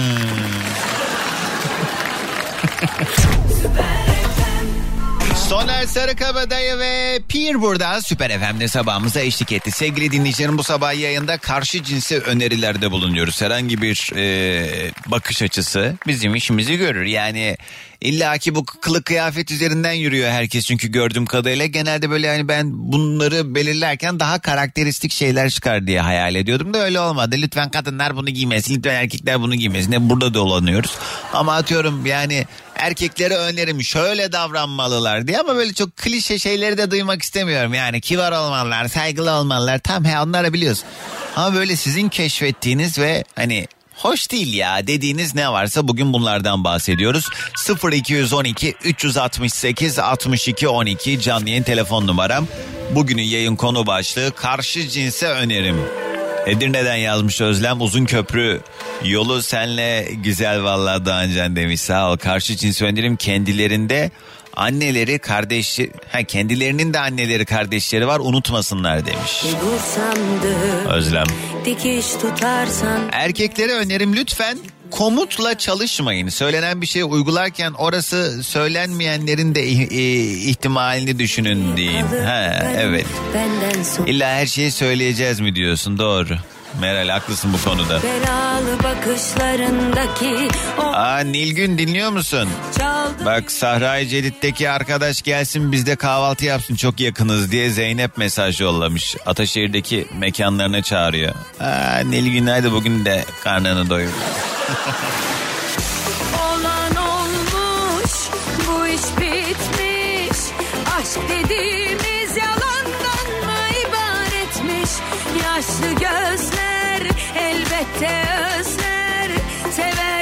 Soner Sarıkabadayı ve Pir burada Süper FM'de sabahımıza eşlik etti. Sevgili dinleyicilerim bu sabah yayında karşı cinse önerilerde bulunuyoruz. Herhangi bir e, bakış açısı bizim işimizi görür. Yani illa ki bu kılık kıyafet üzerinden yürüyor herkes çünkü gördüğüm kadarıyla genelde böyle hani ben bunları belirlerken daha karakteristik şeyler çıkar diye hayal ediyordum da öyle olmadı. Lütfen kadınlar bunu giymesin, lütfen erkekler bunu giymesin. Hep burada dolanıyoruz. Ama atıyorum yani erkeklere önerim şöyle davranmalılar diye ama böyle çok klişe şeyleri de duymak istemiyorum. Yani kibar olmalılar, saygılı olmalılar. Tam he onları biliyoruz. Ama böyle sizin keşfettiğiniz ve hani hoş değil ya dediğiniz ne varsa bugün bunlardan bahsediyoruz. 0212 368 62 12 canlı yayın telefon numaram. Bugünün yayın konu başlığı karşı cinse önerim. Edirne'den yazmış Özlem uzun köprü yolu senle güzel vallahi Doğancan demiş sağ ol. Karşı cins önerim kendilerinde anneleri kardeşi ha kendilerinin de anneleri kardeşleri var unutmasınlar demiş. Özlem. Dikiş tutarsan Erkeklere önerim lütfen komutla çalışmayın. Söylenen bir şeyi uygularken orası söylenmeyenlerin de ihtimalini düşünün deyin. Ha, evet. İlla her şeyi söyleyeceğiz mi diyorsun doğru. Meral haklısın bu konuda. belalı bakışlarındaki o Aa Nilgün dinliyor musun? çaldı Bak Sahra-i Celit'teki arkadaş gelsin bizde kahvaltı yapsın çok yakınız diye Zeynep mesaj yollamış. Ataşehir'deki mekanlarına çağırıyor. Aa, Nilgün hadi bugün de karnını doyur. olan olmuş bu iş bitmiş aşk dediğimiz yalandan mı ibaretmiş yaşlı gözler ters, ters, sever.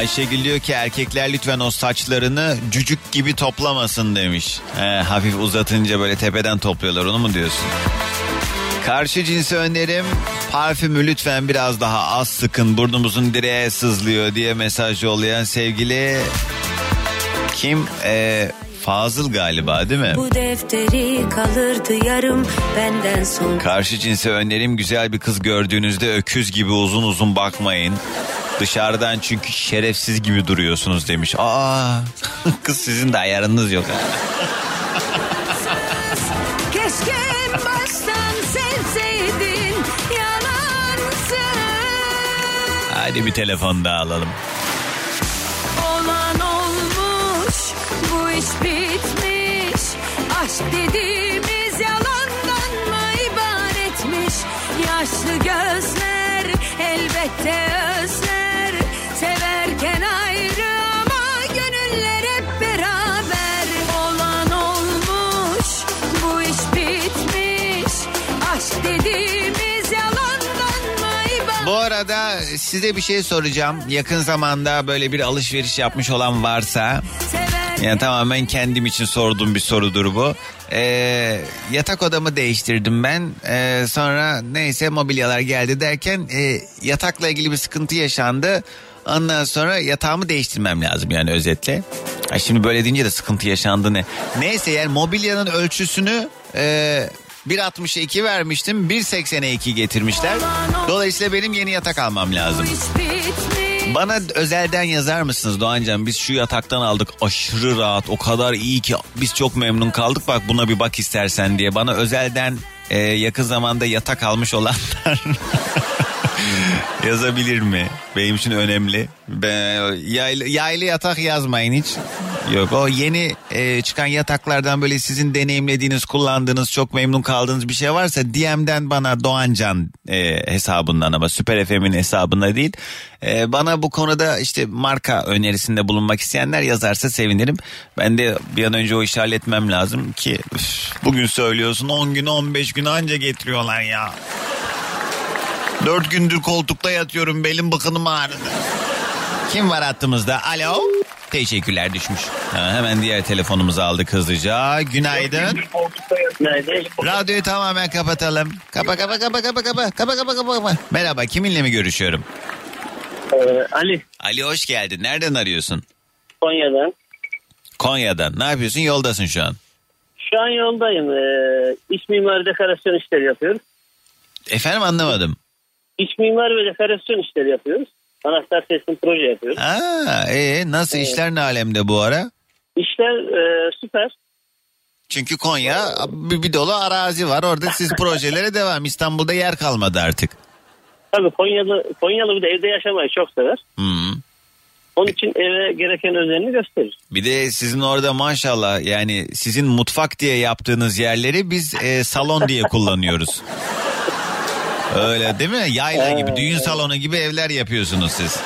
Ayşegül diyor ki erkekler lütfen o saçlarını cücük gibi toplamasın demiş. He, hafif uzatınca böyle tepeden topluyorlar onu mu diyorsun? Karşı cinsi önerim parfümü lütfen biraz daha az sıkın burnumuzun direğe sızlıyor diye mesaj yollayan sevgili kim? Ee, Fazıl galiba değil mi? bu defteri kalırdı yarım benden son Karşı cinse önerim güzel bir kız gördüğünüzde öküz gibi uzun uzun bakmayın. Dışarıdan çünkü şerefsiz gibi duruyorsunuz demiş. Aa kız sizin de ayarınız yok. Hadi bir telefon daha alalım. olan olmuş bu iş bitmiş aşk dediğimiz yalandan mı ibaretmiş yaşlı gözler elbette özler Bu arada size bir şey soracağım. Yakın zamanda böyle bir alışveriş yapmış olan varsa yani tamamen kendim için sorduğum bir sorudur bu. Ee, yatak odamı değiştirdim ben. Ee, sonra neyse mobilyalar geldi derken e, yatakla ilgili bir sıkıntı yaşandı. Ondan sonra yatağımı değiştirmem lazım yani özetle. Ay şimdi böyle deyince de sıkıntı yaşandı ne. Neyse yani mobilyanın ölçüsünü e, 1.62 vermiştim 1.80'e 2 getirmişler. Dolayısıyla benim yeni yatak almam lazım. Bana özelden yazar mısınız Doğancan? Biz şu yataktan aldık aşırı rahat o kadar iyi ki biz çok memnun kaldık bak buna bir bak istersen diye. Bana özelden e, yakın zamanda yatak almış olanlar yazabilir mi? Benim için önemli. Ben, yaylı, yaylı yatak yazmayın hiç. Yok o yeni e, çıkan yataklardan böyle sizin deneyimlediğiniz, kullandığınız, çok memnun kaldığınız bir şey varsa DM'den bana Doğancan e, hesabından ama Süper FM'in hesabında değil. E, bana bu konuda işte marka önerisinde bulunmak isteyenler yazarsa sevinirim. Ben de bir an önce o işi halletmem lazım ki üf, bugün söylüyorsun 10 gün 15 gün anca getiriyorlar ya. Dört gündür koltukta yatıyorum belim bıkınım ağrıdı. Kim var hattımızda? Alo. Teşekkürler düşmüş. Ha, hemen diğer telefonumuzu aldık hızlıca. Günaydın. Radyoyu tamamen kapatalım. Kapa kapa kapa kapa kapa kapa kapa kapa kapa. Merhaba kiminle mi görüşüyorum? Ee, Ali Ali hoş geldin. Nereden arıyorsun? Konya'dan. Konya'dan. Ne yapıyorsun? Yoldasın şu an. Şu an yoldayım. Ee, iç mimari dekorasyon işleri yapıyoruz. Efendim anlamadım. İç mimari ve dekorasyon işleri yapıyoruz. Anahtar teslim proje yapıyoruz. Aa, ee, nasıl işler ne alemde bu ara? İşler e, süper. Çünkü Konya bir, bir dolu arazi var. Orada siz projelere devam. İstanbul'da yer kalmadı artık. Tabii Konyalı, Konyalı bir de evde yaşamayı çok sever. Hmm. Onun için eve gereken özenini gösterir. Bir de sizin orada maşallah yani sizin mutfak diye yaptığınız yerleri biz e, salon diye kullanıyoruz. Öyle değil mi? Yayla gibi, düğün salonu gibi evler yapıyorsunuz siz.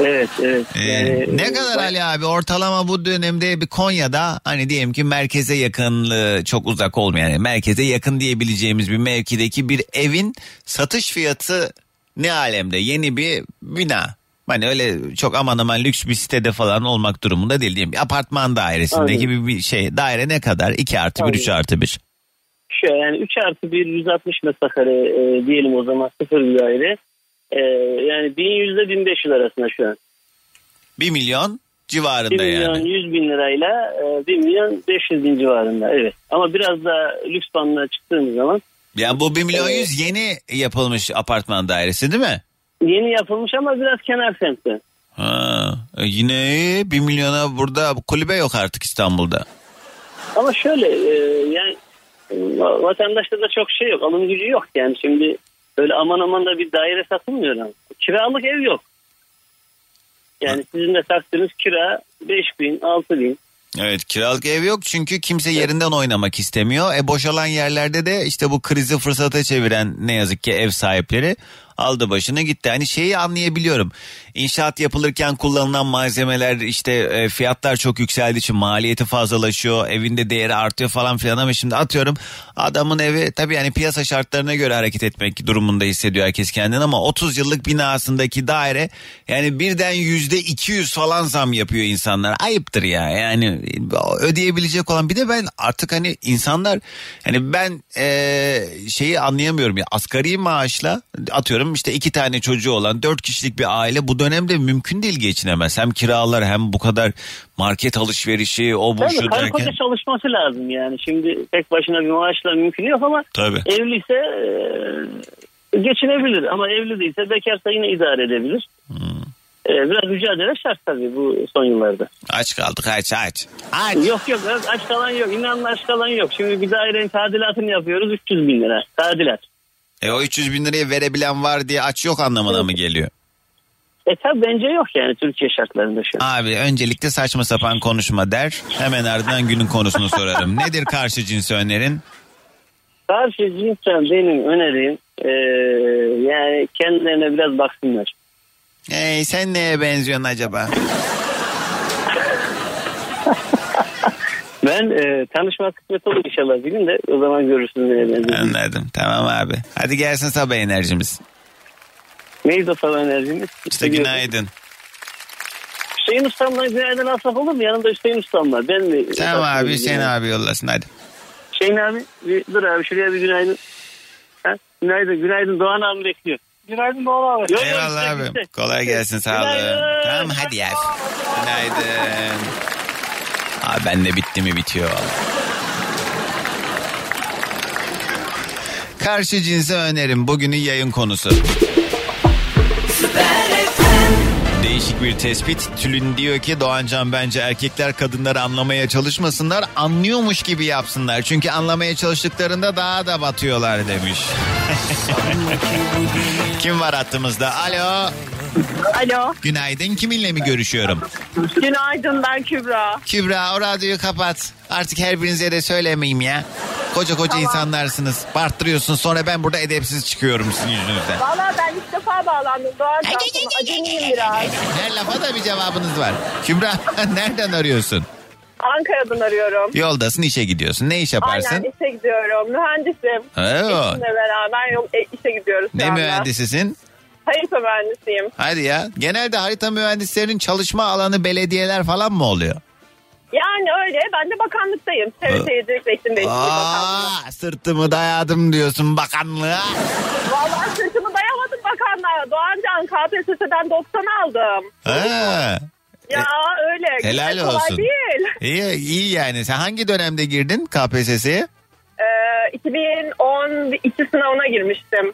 Evet, evet. Ee, Yani- ne kadar Ali abi ortalama bu dönemde bir Konya'da hani diyelim ki merkeze yakınlığı çok uzak olmayan yani merkeze yakın diyebileceğimiz bir mevkideki bir evin satış fiyatı ne alemde yeni bir bina. Hani öyle çok aman aman lüks bir sitede falan olmak durumunda değil diyeyim. Bir apartman dairesinde Aynen. gibi bir şey. Daire ne kadar? 2 artı 1, 3 Aynen. artı 1. Şu yani 3 artı 1 160 metrekare e, diyelim o zaman sıfır bir daire. E, yani 1100 ile 1500 arasında şu an. 1 milyon 1 civarında milyon yani. 100 bin lirayla e, 1 milyon 500 bin civarında evet. Ama biraz da lüks bandına çıktığımız zaman Yani bu 1 milyon 100 yeni yapılmış apartman dairesi değil mi? yeni yapılmış ama biraz kenar semtte. Ha, e yine iyi. 1 milyona burada kulübe yok artık İstanbul'da. Ama şöyle e, yani e, vatandaşta da çok şey yok. Alım gücü yok yani şimdi öyle aman aman da bir daire satılmıyor. ama. Kiralık ev yok. Yani sizin de taktığınız kira 5 bin, 6 bin. Evet kiralık ev yok çünkü kimse yerinden oynamak istemiyor. E boşalan yerlerde de işte bu krizi fırsata çeviren ne yazık ki ev sahipleri aldı başını gitti. Hani şeyi anlayabiliyorum. İnşaat yapılırken kullanılan malzemeler işte e, fiyatlar çok yükseldiği için maliyeti fazlalaşıyor. Evinde değeri artıyor falan filan ama şimdi atıyorum adamın evi tabii yani piyasa şartlarına göre hareket etmek durumunda hissediyor herkes kendini ama 30 yıllık binasındaki daire yani birden yüzde 200 falan zam yapıyor insanlar. Ayıptır ya yani ödeyebilecek olan bir de ben artık hani insanlar hani ben e, şeyi anlayamıyorum ya asgari maaşla atıyorum işte iki tane çocuğu olan dört kişilik bir aile bu dönemde mümkün değil geçinemez. Hem kiralar hem bu kadar market alışverişi o bu Tabii şu derken. koca çalışması lazım yani. Şimdi tek başına bir maaşla mümkün yok ama Tabii. evliyse e, geçinebilir. Ama evli değilse bekarsa yine idare edebilir. Hmm. E, biraz mücadele şart tabii bu son yıllarda. Aç kaldık aç aç. Yok yok aç kalan yok. İnanın aç kalan yok. Şimdi bir dairenin tadilatını yapıyoruz 300 bin lira. Tadilat. E o 300 bin liraya verebilen var diye aç yok anlamına mı geliyor? E tabi bence yok yani Türkiye şartlarında şu an. Abi öncelikle saçma sapan konuşma der. Hemen ardından günün konusunu sorarım. Nedir karşı cins önerin? Karşı cinsten benim önerim e, yani kendilerine biraz baksınlar. Ey sen neye benziyorsun acaba? Ben e, tanışma kısmet olur inşallah bir gün de o zaman görürsünüz. benziyorum. Anladım. Tamam abi. Hadi gelsin sabah enerjimiz. Neydi o sabah enerjimiz? İşte günaydın. Hüseyin Ustam'la günaydın alsak olur mu? Yanımda Hüseyin Ustam var. Ben mi? Tamam abi Hüseyin abi yollasın hadi. Hüseyin abi bir, dur abi şuraya bir günaydın. Ha? Günaydın. Günaydın Doğan abi bekliyor. Günaydın Doğan abi. Yok, Eyvallah işte, abi. işte. Kolay gelsin sağ olun. Günaydın. Tamam hadi ya. Günaydın. Ben de bitti mi bitiyor. Karşı cinse önerim bugünün yayın konusu. Değişik bir tespit. Tülin diyor ki Doğancan bence erkekler kadınları anlamaya çalışmasınlar. Anlıyormuş gibi yapsınlar. Çünkü anlamaya çalıştıklarında daha da batıyorlar demiş. Kim var hattımızda? Alo. Alo. Günaydın. Kiminle mi görüşüyorum? Günaydın ben Kübra. Kübra o radyoyu kapat. Artık her birinize de söylemeyeyim ya. Koca koca Tamam. insanlarsınız. Barttırıyorsun sonra ben burada edepsiz çıkıyorum sizin yüzünüzden. Valla ben ilk defa bağlandım. Doğan acemiyim biraz. Her lafa da bir cevabınız var. Kübra nereden arıyorsun? Ankara'dan arıyorum. Yoldasın işe gidiyorsun. Ne iş yaparsın? Aynen işe gidiyorum. Mühendisim. Oo. Eşimle beraber yol, e, işe gidiyoruz Ne mühendisisin? Harita mühendisiyim. Hadi ya. Genelde harita mühendislerinin çalışma alanı belediyeler falan mı oluyor? Yani öyle. Ben de bakanlıktayım. Ve İklim Değişikliği Bakanlığı. Aa, sırtımı dayadım diyorsun bakanlığa. Valla sırtımı dayamadım bakanlığa. Doğancan KPSS'den 90 aldım. Ha. Ya öyle. Helal Kolay olsun. değil. İyi, iyi yani. Sen hangi dönemde girdin KPSS'ye? Ee, 2012 sınavına girmiştim.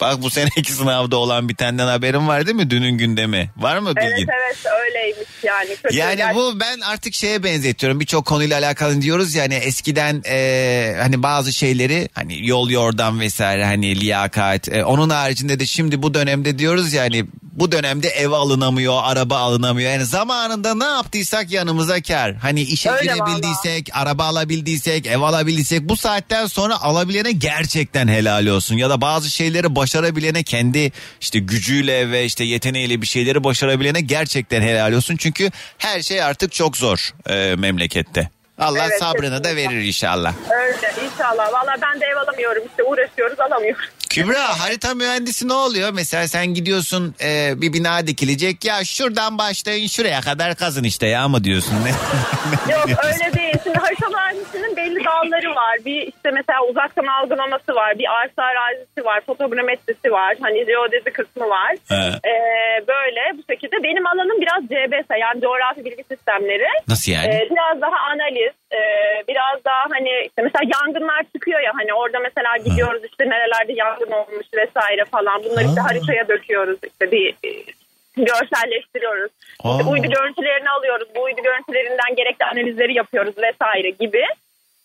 Bak bu seneki sınavda olan bir tane haberin var değil mi? Dünün gündemi. Var mı bilgin? Evet evet öyleymiş yani. Kötü Yani bu ben artık şeye benzetiyorum. Birçok konuyla alakalı diyoruz yani eskiden e, hani bazı şeyleri hani yol yordam vesaire hani liyakat. e, onun haricinde de şimdi bu dönemde diyoruz yani bu dönemde ev alınamıyor, araba alınamıyor. Yani zamanında ne yaptıysak yanımıza kar. Hani işe Öyle girebildiysek, araba alabildiysek, ev alabildiysek bu saatten sonra alabilene gerçekten helal olsun. Ya da bazı şeyleri başarabilene kendi işte gücüyle ve işte yeteneğiyle bir şeyleri başarabilene gerçekten helal olsun. Çünkü her şey artık çok zor e, memlekette. Allah Evet, sabrını da kesinlikle. verir inşallah. Öyle inşallah. Valla ben de ev alamıyorum işte uğraşıyoruz alamıyoruz. Kübra harita mühendisi ne oluyor? Mesela sen gidiyorsun e, bir bina dikilecek ya şuradan başlayın şuraya kadar kazın işte ya mı diyorsun? Ne? Yok öyle değil. Mühendisinin belli dalları var. Bir işte mesela uzaktan algılaması var. Bir arsa arazisi var. Fotogrametrisi var. Hani jeodezi kısmı var. Ee, böyle bu şekilde. Benim alanım biraz CBS yani coğrafi bilgi sistemleri. Nasıl yani? Ee, biraz daha analiz. e, biraz daha hani işte mesela yangınlar çıkıyor ya hani orada mesela gidiyoruz işte nerelerde yangın olmuş vesaire falan. Bunları işte Ha. haritaya döküyoruz işte bir görselleştiriyoruz. İşte Aa. uydu görüntülerini alıyoruz. Bu uydu görüntülerinden gerekli analizleri yapıyoruz vesaire gibi.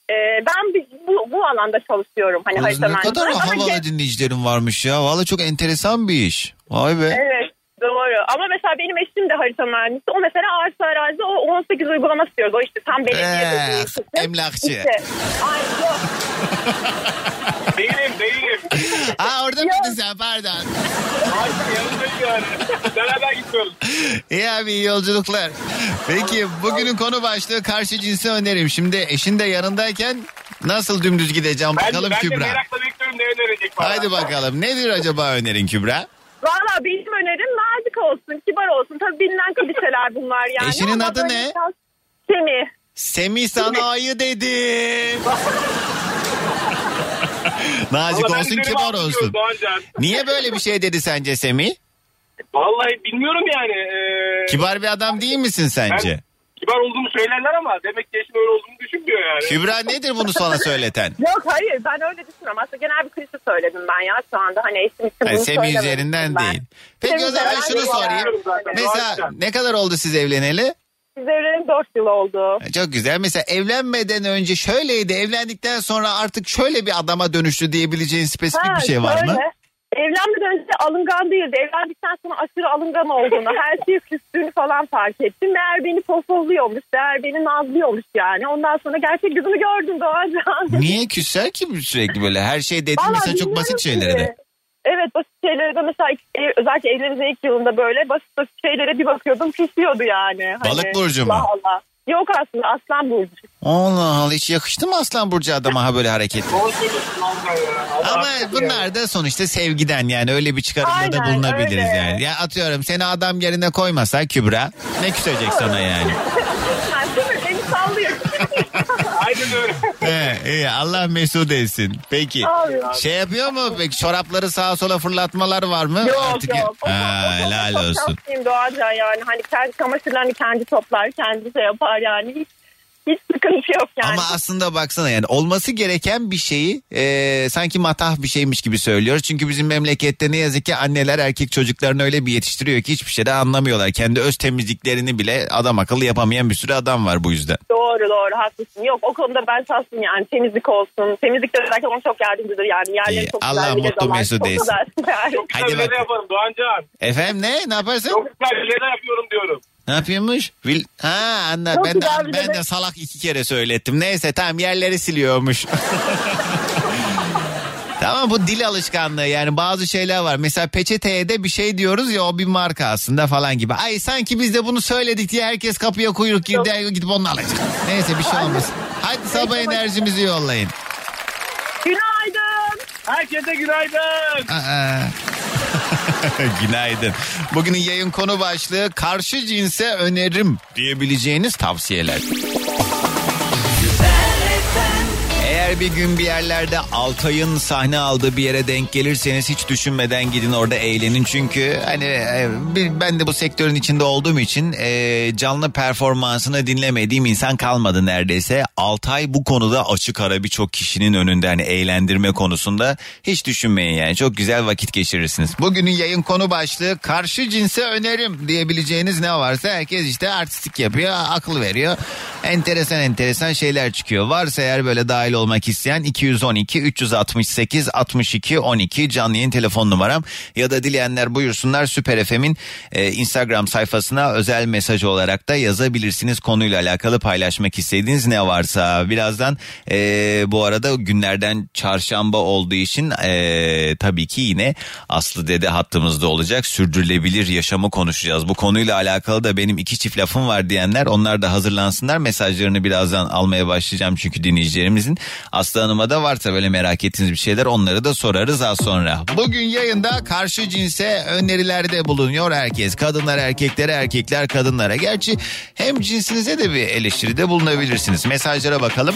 Ee, ben bu, bu alanda çalışıyorum. Hani harita ne kadar havalı ge- dinleyicilerin varmış ya. Valla çok enteresan bir iş. Vay be. Evet doğru. Ama mesela benim eşim de harita mühendisi. O mesela arsa arazi o 18 uygulaması diyoruz. O işte tam belediye Ee, dediği kısım. emlakçı. İşte, ay yok. Değilim değilim. Aa orada mıydın sen pardon. Artık yanındayım yani. Beraber gidiyoruz. İyi abi iyi yolculuklar. Peki bugünün konu başlığı karşı cinsi önerim. Şimdi eşin de yanındayken nasıl dümdüz gideceğim Ben, bakalım ben de Kübra. merakla bekliyorum ne önerecek bana. Haydi bakalım nedir acaba önerin Kübra? Valla benim önerim nazik olsun, kibar olsun. Tabii bilinen klişeler bunlar yani. Eşinin Ama adı ne? biraz Semih. Semih sana ayı dedim. Nazik Vallahi olsun kibar olsun. Niye böyle bir şey dedi sence Semih? Vallahi bilmiyorum yani. Ee, Kibar bir adam değil misin sence? Ben kibar olduğumu söylerler ama demek ki eşim öyle olduğunu düşünmüyor yani. Kübra nedir bunu sana söyleten? Yok hayır ben öyle düşünmüyorum. Aslında genel bir klişe söyledim ben ya şu anda. Hani eşim için bunu Semih söylemedim üzerinden ben. değil. Peki o Semih zaman üzerinden şunu değil, sorayım. yani. zaten. Mesela ne kadar oldu siz evleneli? Biz evlenelim 4 yıl oldu. Çok güzel. Mesela evlenmeden önce şöyleydi, evlendikten sonra artık şöyle bir adama dönüştü diyebileceğin spesifik Ha, bir şey var mı? şöyle, Evlenmeden önce alıngan değildi. Evlendikten sonra aşırı alıngan olduğunu, her şeyi küstüğünü falan fark ettim. Meğer beni pohpohluyormuş, meğer beni nazlıyormuş yani. Ondan sonra gerçek yüzümü gördüm Doğancan. Niye küser ki sürekli böyle? Her şey dediğin Vallahi mesela çok basit şeylere de. Evet basit şeylere de mesela özellikle evleneceği ilk yılında böyle basit basit şeylere bir bakıyordum küsüyordu yani. Hani Balık burcu mu? Allah Allah. Yok aslında aslan burcu. Allah Allah hiç yakıştı mı Aslan Burcu adama ha böyle hareket? Ama bunlar da sonuçta sevgiden yani öyle bir çıkarımda da bulunabiliriz öyle. yani. Ya atıyorum seni adam yerine koymasa Kübra ne küsecek sana yani? Yani değil mi? Beni sallıyor. Aynen öyle. He, iyi Allah mesut etsin. Peki Abi. şey yapıyor mu? Peki çorapları sağa sola fırlatmalar var mı? Yok Artık yok. O- Ha, helal olsun. şanslıyım Doğancan yani. Hani kendi çamaşırlarını kendi toplar, kendi şey yapar yani. Hiç, hiç sıkıntı yok yani. Ama aslında baksana yani olması gereken bir şeyi e, sanki matah bir şeymiş gibi söylüyoruz. Çünkü bizim memlekette ne yazık ki anneler erkek çocuklarını öyle bir yetiştiriyor ki hiçbir şeyde anlamıyorlar. Kendi öz temizliklerini bile adam akıllı yapamayan bir sürü adam var bu yüzden. Doğru doğru haklısın. Yok o konuda ben şanslıyım yani temizlik olsun. Temizlikte özellikle ona çok yardımcıdır yani. Yerleri İyi, çok Allah güzel. de mutlu mesut Çok etsin. güzel. Hadi Güzel bir bakalım. yaparım Doğancan. Efendim ne? Ne yaparsın? Çok güzel bir şeyler yapıyorum diyorum. Ne yapıyormuş? Vil ha anla ben de, ben de- de salak iki kere söylettim. Neyse tamam yerleri siliyormuş. Tamam bu dil alışkanlığı yani bazı şeyler var. Mesela peçeteye de bir şey diyoruz ya o bir marka aslında falan gibi. Ay sanki biz de bunu söyledik diye herkes kapıya kuyruk girdi gidip onu alacak. Neyse bir şey olmaz. Hadi sabah enerjimizi yollayın. Günaydın. Herkese günaydın. Aa. Günaydın. Bugünün yayın konu başlığı karşı cinse önerim diyebileceğiniz tavsiyeler. Eğer bir gün bir yerlerde Altay'ın sahne aldığı bir yere denk gelirseniz hiç düşünmeden gidin orada eğlenin. Çünkü hani e, ben de bu sektörün içinde olduğum için e, canlı performansını dinlemediğim insan kalmadı neredeyse. Altay bu konuda açık ara birçok kişinin önünde hani eğlendirme konusunda hiç düşünmeyin yani çok güzel vakit geçirirsiniz. Bugünün yayın konu başlığı karşı cinse önerim diyebileceğiniz ne varsa herkes işte artistik yapıyor akıl veriyor. Enteresan enteresan şeyler çıkıyor. Varsa eğer böyle dahil olmak isteyen 212 368 62 12 canlı yayın telefon numaram ya da dileyenler buyursunlar Süper FM'in e, Instagram sayfasına özel mesaj olarak da yazabilirsiniz konuyla alakalı paylaşmak istediğiniz ne varsa. Birazdan e, bu arada günlerden çarşamba olduğu için e, tabii ki yine Aslı Dede hattımızda olacak. Sürdürülebilir yaşamı konuşacağız. Bu konuyla alakalı da benim iki çift lafım var diyenler onlar da hazırlansınlar. Mesajlarını birazdan almaya başlayacağım çünkü dinleyicilerimizin. Aslı Hanım'a da varsa böyle merak ettiğiniz bir şeyler onları da sorarız az sonra. Bugün yayında karşı cinse önerilerde bulunuyor herkes. Kadınlar erkeklere, erkekler kadınlara. Gerçi hem cinsinize de bir eleştiride bulunabilirsiniz. Mesajlara bakalım.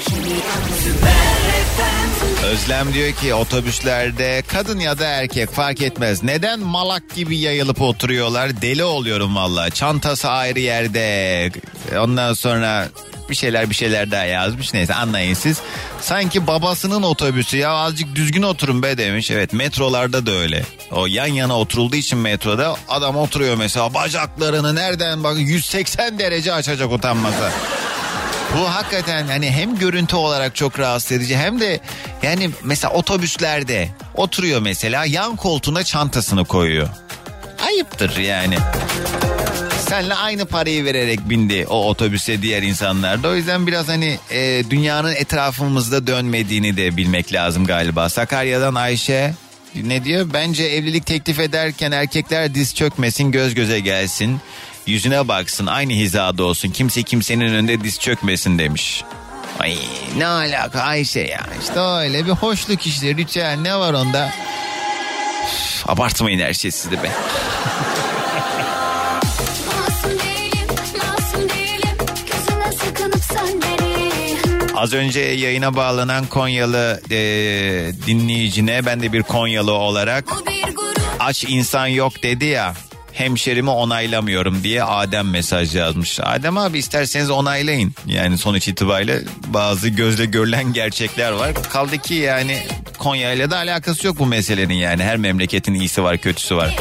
Özlem diyor ki otobüslerde kadın ya da erkek fark etmez. Neden malak gibi yayılıp oturuyorlar? Deli oluyorum valla. Çantası ayrı yerde. Ondan sonra bir şeyler bir şeyler daha yazmış. Neyse anlayın siz. Sanki babasının otobüsü ya azıcık düzgün oturun be demiş. Evet metrolarda da öyle. O yan yana oturulduğu için metroda adam oturuyor mesela bacaklarını nereden bak 180 derece açacak utanmasa. Bu hakikaten hani hem görüntü olarak çok rahatsız edici hem de yani mesela otobüslerde oturuyor mesela yan koltuğuna çantasını koyuyor. Ayıptır yani. Senle aynı parayı vererek bindi o otobüse diğer insanlar da. O yüzden biraz hani e, dünyanın etrafımızda dönmediğini de bilmek lazım galiba. Sakarya'dan Ayşe ne diyor? Bence evlilik teklif ederken erkekler diz çökmesin göz göze gelsin. Yüzüne baksın aynı hizada olsun. Kimse kimsenin önünde diz çökmesin demiş. Ay ne alaka Ayşe ya işte öyle bir hoşluk işte ritüel ne var onda? Üf, abartmayın her şey siz de be. Az önce yayına bağlanan Konyalı e, dinleyicine ben de bir Konyalı olarak aç insan yok dedi ya hemşerimi onaylamıyorum diye Adem mesaj yazmış. Adem abi isterseniz onaylayın. Yani sonuç itibariyle bazı gözle görülen gerçekler var. Kaldı ki yani Konya ile de alakası yok bu meselenin yani. Her memleketin iyisi var kötüsü var.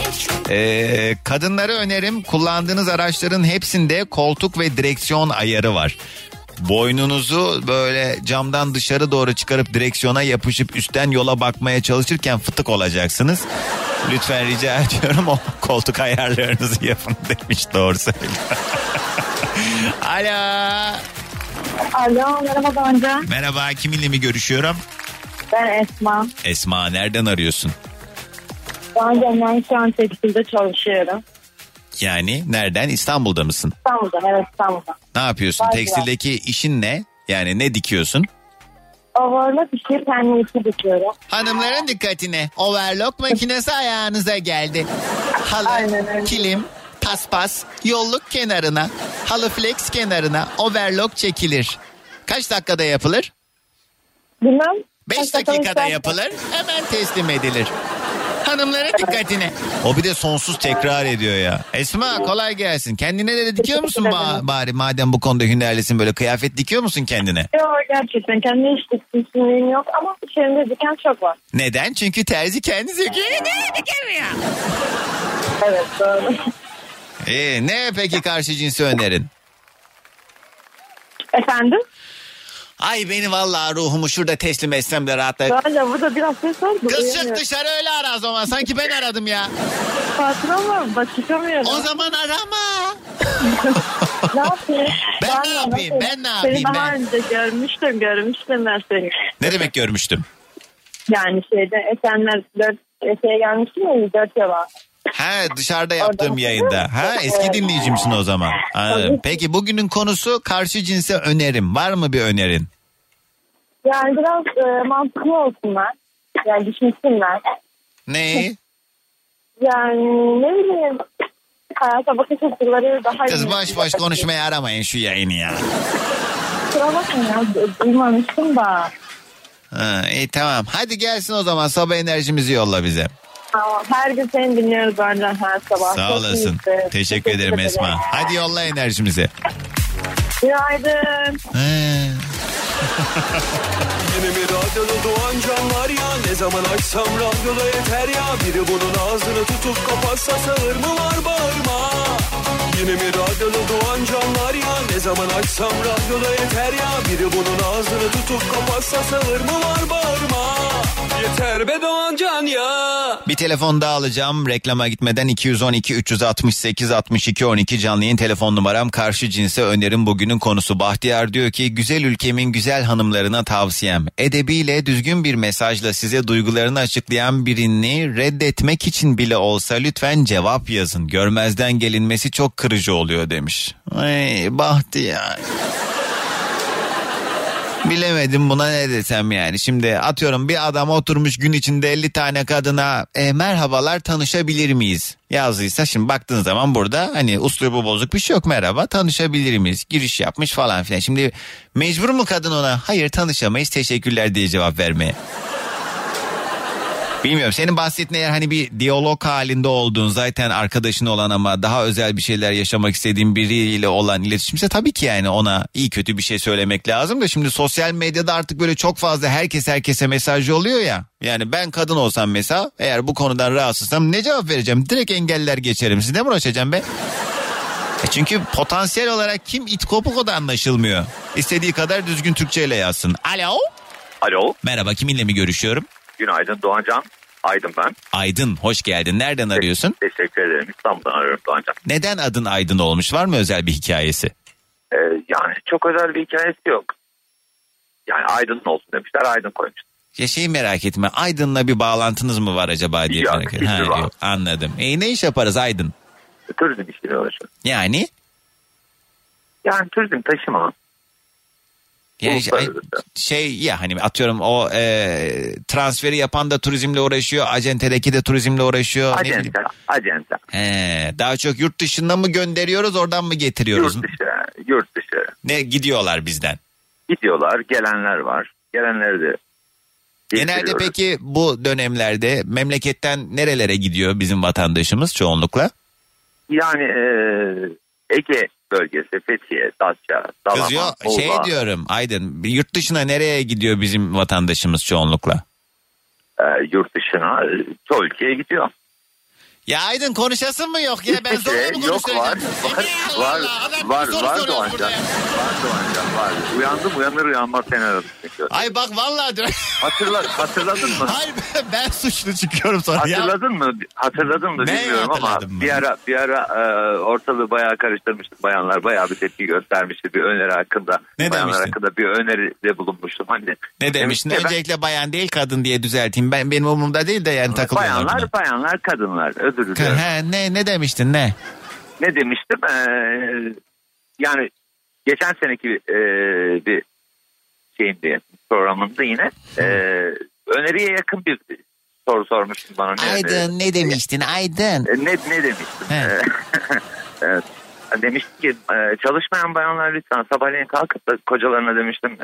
Ee, kadınlara önerim kullandığınız araçların hepsinde koltuk ve direksiyon ayarı var. Boynunuzu böyle camdan dışarı doğru çıkarıp direksiyona yapışıp üstten yola bakmaya çalışırken fıtık olacaksınız. Lütfen rica ediyorum o koltuk ayarlarınızı yapın demiş doğru söylüyor. Alo. Alo merhaba Gonca. Merhaba kiminle mi görüşüyorum? Ben Esma. Esma nereden arıyorsun? Ben şu an tekstilde çalışıyorum. Yani nereden? İstanbul'da mısın? İstanbul'da evet İstanbul'da. Ne yapıyorsun? Bağcılar. Tekstildeki işin ne? Yani ne dikiyorsun? Overlock işi kendi işi dikiyorum. Hanımların dikkatine. Overlock makinesi ayağınıza geldi. Halı, kilim, paspas, yolluk kenarına, halı flex kenarına overlock çekilir. Kaç dakikada yapılır? Bilmem. 5 dakikada yapılır. Hemen teslim edilir. Hanımların dikkatine. O bir de sonsuz tekrar ediyor ya. Esma kolay gelsin. Kendine de dikiyor musun ba- bari madem bu konuda hünerlisin böyle kıyafet dikiyor musun kendine? Yok gerçekten kendi iş dikmişliğim yok ama içerimde diken çok var. Neden? Çünkü terzi kendi söküyor. dikemiyor. Evet doğru. Ee, ne peki karşı cinsi önerin? Efendim? Ay beni vallahi ruhumu şurada teslim etsem de rahatla. Gonca burada biraz ses var. Kız çık dışarı öyle ara o zaman. Sanki ben aradım ya. Patron var bak çıkamıyorum. O zaman arama. ne yapayım? Ben ne yapayım? Ben ne yapayım Seni daha ben? önce görmüştüm görmüştüm ben seni. Ne demek görmüştüm? Yani şeyde Esenler 4 şeye gelmiştim ya 4 yıla. Ha dışarıda yaptığım yayında. Ha eski dinleyicimsin o zaman. Anladım. Peki bugünün konusu karşı cinse önerim. Var mı bir önerin? Yani biraz e, mantıklı olsunlar. Yani düşünsünler. Ne? Yani ne bileyim hayata bakış açıları daha Kız boş boş konuşmaya aramayın şu yayını ya. Kusura bakmayın ya du- duymamıştım da. Ha, iyi tamam. Hadi gelsin o zaman sabah enerjimizi yolla bize. Tamam, her gün seni dinliyoruz Doğancan her sabah. Sağ Çok olasın. iyisin. Teşekkür ederim Esma. Hadi yolla enerjimizi. Günaydın. Yine mi radyoda doğan canlar ya Ne zaman açsam radyoda yeter ya Biri bunun ağzını tutup kapatsa sağır mı var bağırma Yine mi radyoda doğan canlar ya Ne zaman açsam radyoda yeter ya Biri bunun ağzını tutup kapatsa sağır mı var bağırma Yeter be doğan can ya Bir telefon daha alacağım. Reklama gitmeden 212 368 62 12 canlı yayın telefon numaram. Karşı cinse önerim bugünün konusu. Bahtiyar diyor ki güzel ülkemin güzel hanımlarına tavsiyem. Edebiyle düzgün bir mesajla size duygularını açıklayan birini reddetmek için bile olsa lütfen cevap yazın. Görmezden gelinmesi çok kırıcı oluyor demiş. Ay Bahtiyar. Bilemedim buna ne desem yani. Şimdi atıyorum bir adam oturmuş gün içinde 50 tane kadına "E, merhabalar tanışabilir miyiz? Yazdıysa şimdi baktığın zaman burada hani uslubu bozuk bir şey yok merhaba tanışabilir miyiz? Giriş yapmış falan filan. Şimdi mecbur mu kadın ona hayır tanışamayız teşekkürler diye cevap vermeye? Bilmiyorum senin bahsettiğin eğer hani bir diyalog halinde olduğun zaten arkadaşın olan ama daha özel bir şeyler yaşamak istediğin biriyle olan iletişimse tabii ki yani ona iyi kötü bir şey söylemek lazım da şimdi sosyal medyada artık böyle çok fazla herkes herkese mesaj oluyor ya. Yani ben kadın olsam mesela eğer bu konudan rahatsızsam ne cevap vereceğim? Direkt engeller geçerim. Siz ne uğraşacağım be? E Çünkü potansiyel olarak kim it kopuk o da anlaşılmıyor. İstediği kadar düzgün Türkçe ile yazsın. Alo. Alo. Merhaba kiminle mi görüşüyorum? Günaydın Doğancan. Aydın ben. Aydın hoş geldin. Nereden arıyorsun? Teşekkür ederim. İstanbul'dan arıyorum Doğancan. Neden adın Aydın olmuş? Var mı özel bir hikayesi? Ee, yani çok özel bir hikayesi yok. Yani Aydın olsun demişler Aydın koymuş. Ya şeyi merak etme. Aydın'la bir bağlantınız mı var acaba diye Yok, merak ettim. bağ- yok, anladım. E ne iş yaparız Aydın? Turizm işiyle uğraşıyorum. Yani? Yani turizm taşıma. Yani şey, şey ya hani atıyorum o e, transferi yapan da turizmle uğraşıyor. Acentedeki de turizmle uğraşıyor. Acente. Acente. He, daha çok yurt dışından mı gönderiyoruz oradan mı getiriyoruz? Yurt dışı. Yurt dışı. Ne gidiyorlar bizden? Gidiyorlar. Gelenler var. Gelenleri de Genelde peki bu dönemlerde memleketten nerelere gidiyor bizim vatandaşımız çoğunlukla? Yani e, Ege bölgesi, Fethiye, Datça, Dalaman, Kızıyor Muğla. şey diyorum Aydın yurt dışına nereye gidiyor bizim vatandaşımız çoğunlukla? e, yurt dışına e, çoğu ülkeye gidiyor. Ya Aydın konuşasın mı yok ya ben zorla mı Yok var, konuşturacağım? var, var, var, var Doğancan. Var Doğancan, var. Uyandım, uyanır uyanmaz seni aradım. Ay bak vallahi. Hatırla, hatırladın mı? Hayır ben, ben suçlu çıkıyorum sonra ya. Hatırladın mı? Hatırladın mı Neyi bilmiyorum ama hatırladım bir ben? ara bir ara e, ortalığı bayağı karıştırmıştık. Bayanlar bayağı bir tepki göstermişti bir öneri hakkında. Ne Bayanlar demiştin? hakkında bir öneride bulunmuştum. Hani Ne demiştin? Demiştim ki ben- Öncelikle bayan değil kadın diye düzelteyim. Ben benim umurumda değil de yani takılıyorum. Bayanlar, bayanlar, kadınlar. Özür dilerim. He, ne ne demiştin ne? ne demiştim? Ee, yani geçen seneki e, bir şeyimdi programında yine e, öneriye yakın bir soru sormuştun bana. Ne öneri- Aydın ne demiştin Aydın? E, Ne, ne demiştim? E, evet. Demiştim ki e, çalışmayan bayanlar lütfen sabahleyin kalkıp da kocalarına demiştim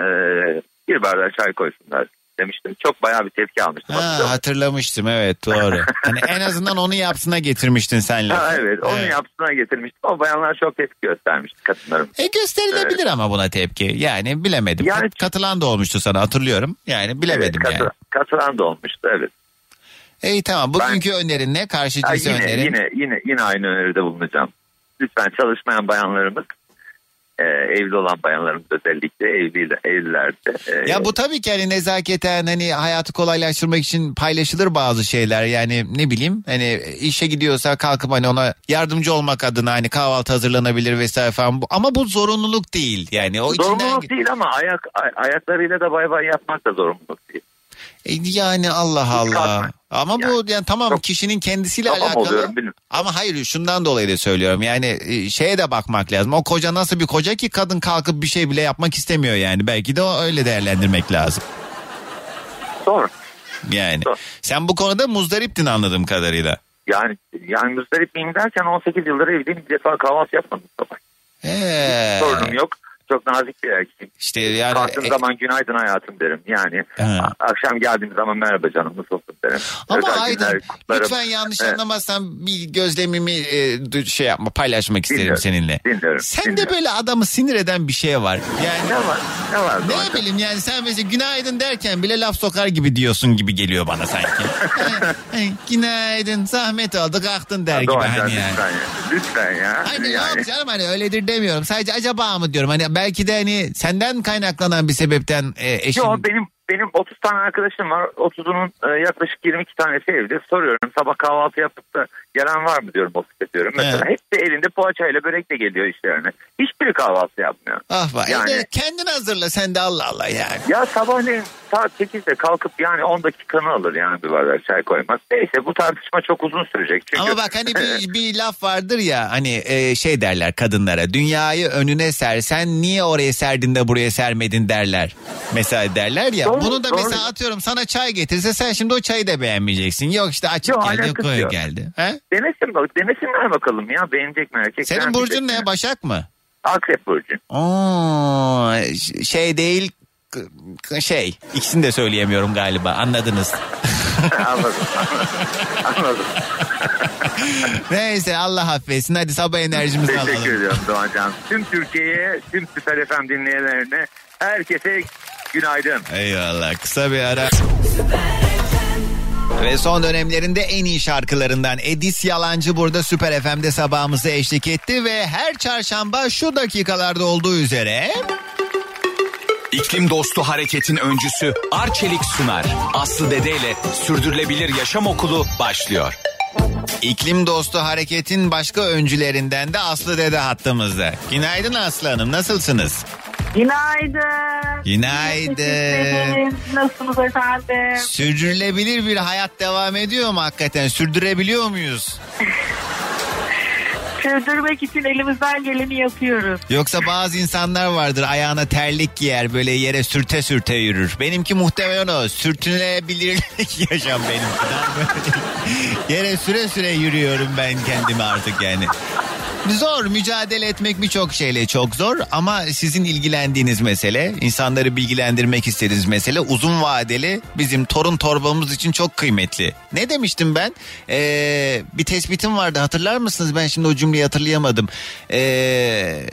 bir bardak çay koysunlar demiştim. Çok bayağı bir tepki almıştım. Ha, hatırlamıştım evet doğru. Hani en azından onu yapsına getirmiştin senle. Ha, evet onu Evet. yapsına getirmiştim. O bayanlar çok tepki göstermişti kadınlarım. E gösterilebilir ama buna tepki. Yani bilemedim. Yani- Katılan da olmuştu sana hatırlıyorum. Yani bilemedim evet, katı- yani. Katılan da olmuştu evet. İyi tamam. Bugünkü önerin ne? Karşı cins yine, önerin. yine, yine, yine aynı öneride bulunacağım. Lütfen çalışmayan bayanlarımız e, evli olan bayanlarımız özellikle evli, evlilerde. e, Ya bu tabii ki hani nezaketen hani hayatı kolaylaştırmak için paylaşılır bazı şeyler. Yani ne bileyim hani işe gidiyorsa kalkıp hani ona yardımcı olmak adına hani kahvaltı hazırlanabilir vesaire falan. Ama bu zorunluluk değil. Yani o içinden Zorunluluk değil ama ayak ay- ayaklarıyla da bay bay yapmak da zorunluluk değil. E, yani Allah Allah. Ama bu yani tamam kişinin kendisiyle Tamam alakalı. oluyorum, bilmiyorum. Ama hayır şundan dolayı da söylüyorum. Yani e, şeye de bakmak lazım. O koca nasıl bir koca ki kadın kalkıp bir şey bile yapmak istemiyor yani. Belki de öyle değerlendirmek lazım. Doğru. Yani sen bu konuda muzdariptin anladığım kadarıyla. Yani yani müzdarip miyim derken 18 yıldır evliyim bir defa kahvaltı yapmadım sabah. Ee, Sorunum yok. Çok nazik bir erkeğim. İşte yani Kalktığım e- zaman günaydın hayatım derim. Yani a- akşam geldiğim zaman merhaba canım nasılsın derim. Ama Özel Aydın lütfen yanlış Evet. anlamazsan bir gözlemimi e, şey yapma paylaşmak isterim Dinliyorum, seninle. dinliyorum, Sen de dinliyorum. böyle adamı sinir eden bir şey var. Yani Ne var? Ne var? ne bileyim yani sen mesela günaydın derken bile laf sokar gibi diyorsun gibi geliyor bana sanki. Günaydın zahmet oldu kalktın der gibi Doğancan, hani yani. lütfen ya. Lütfen ya. Hani Yani. yok canım hani öyledir demiyorum. Sadece acaba mı diyorum. Hani belki de hani senden kaynaklanan bir sebepten e, eşin... Yo benim benim 30 tane arkadaşım var. 30'unun e, yaklaşık 22 tanesi evde. Soruyorum sabah kahvaltı yapıp da gelen var mı diyorum ofiste diyorum. Mesela Evet. hepsi elinde poğaçayla börek de geliyor işlerine. Hiçbiri kahvaltı yapmıyor. Ah var. Yani- Yani... kendin hazırla sen de Allah Allah yani. Ya sabahleyin saat 8'de kalkıp yani 10 dakikanı alır yani bir bardak çay koymak. Neyse bu tartışma çok uzun sürecek. Çünkü... Ama bak hani bir, bir laf vardır ya hani e, şey derler kadınlara dünyayı önüne sersen niye oraya serdin de buraya sermedin derler. Mesela derler ya Doğru, bunu da doğru. mesela atıyorum sana çay getirse sen şimdi o çayı da beğenmeyeceksin. Yok işte açık Yok, geldi koyu geldi. He? Denesin bak denesinler bakalım ya beğenecek mi erkek? Senin burcun ne Başak mı? Akrep burcu. Oo, şey değil şey ikisini de söyleyemiyorum galiba anladınız. Anladım. Anladım. Neyse Allah affetsin hadi sabah enerjimizi alalım. Teşekkür ediyorum Doğancan. Tüm Türkiye'ye, tüm Süper FM dinleyenlerine herkese günaydın. Eyvallah kısa bir ara. Ve son dönemlerinde en iyi şarkılarından Edis Yalancı burada Süper FM'de sabahımızı eşlik etti ve her çarşamba şu dakikalarda olduğu üzere İklim dostu hareketin öncüsü Arçelik sunar. Aslı Dede ile Sürdürülebilir Yaşam Okulu başlıyor. İklim dostu hareketin başka öncülerinden de Aslı Dede hattımızda. Günaydın Aslı Hanım nasılsınız? Günaydın. Günaydın. Nasılsınız efendim? Sürdürülebilir bir hayat devam ediyor mu hakikaten? Sürdürebiliyor muyuz? Sürdürmek için elimizden geleni yapıyoruz. Yoksa bazı insanlar vardır ayağına terlik giyer böyle yere sürte sürte yürür. Benimki muhtemelen o sürtünebilirlik yaşam benimki. Yere süre süre yürüyorum ben kendimi artık yani. Zor mücadele etmek birçok şeyle çok zor ama sizin ilgilendiğiniz mesele insanları bilgilendirmek istediğiniz mesele uzun vadeli bizim torun torbamız için çok kıymetli. Ne demiştim ben? Ee, bir tespitim vardı hatırlar mısınız? Ben şimdi o cümleyi hatırlayamadım. Ee,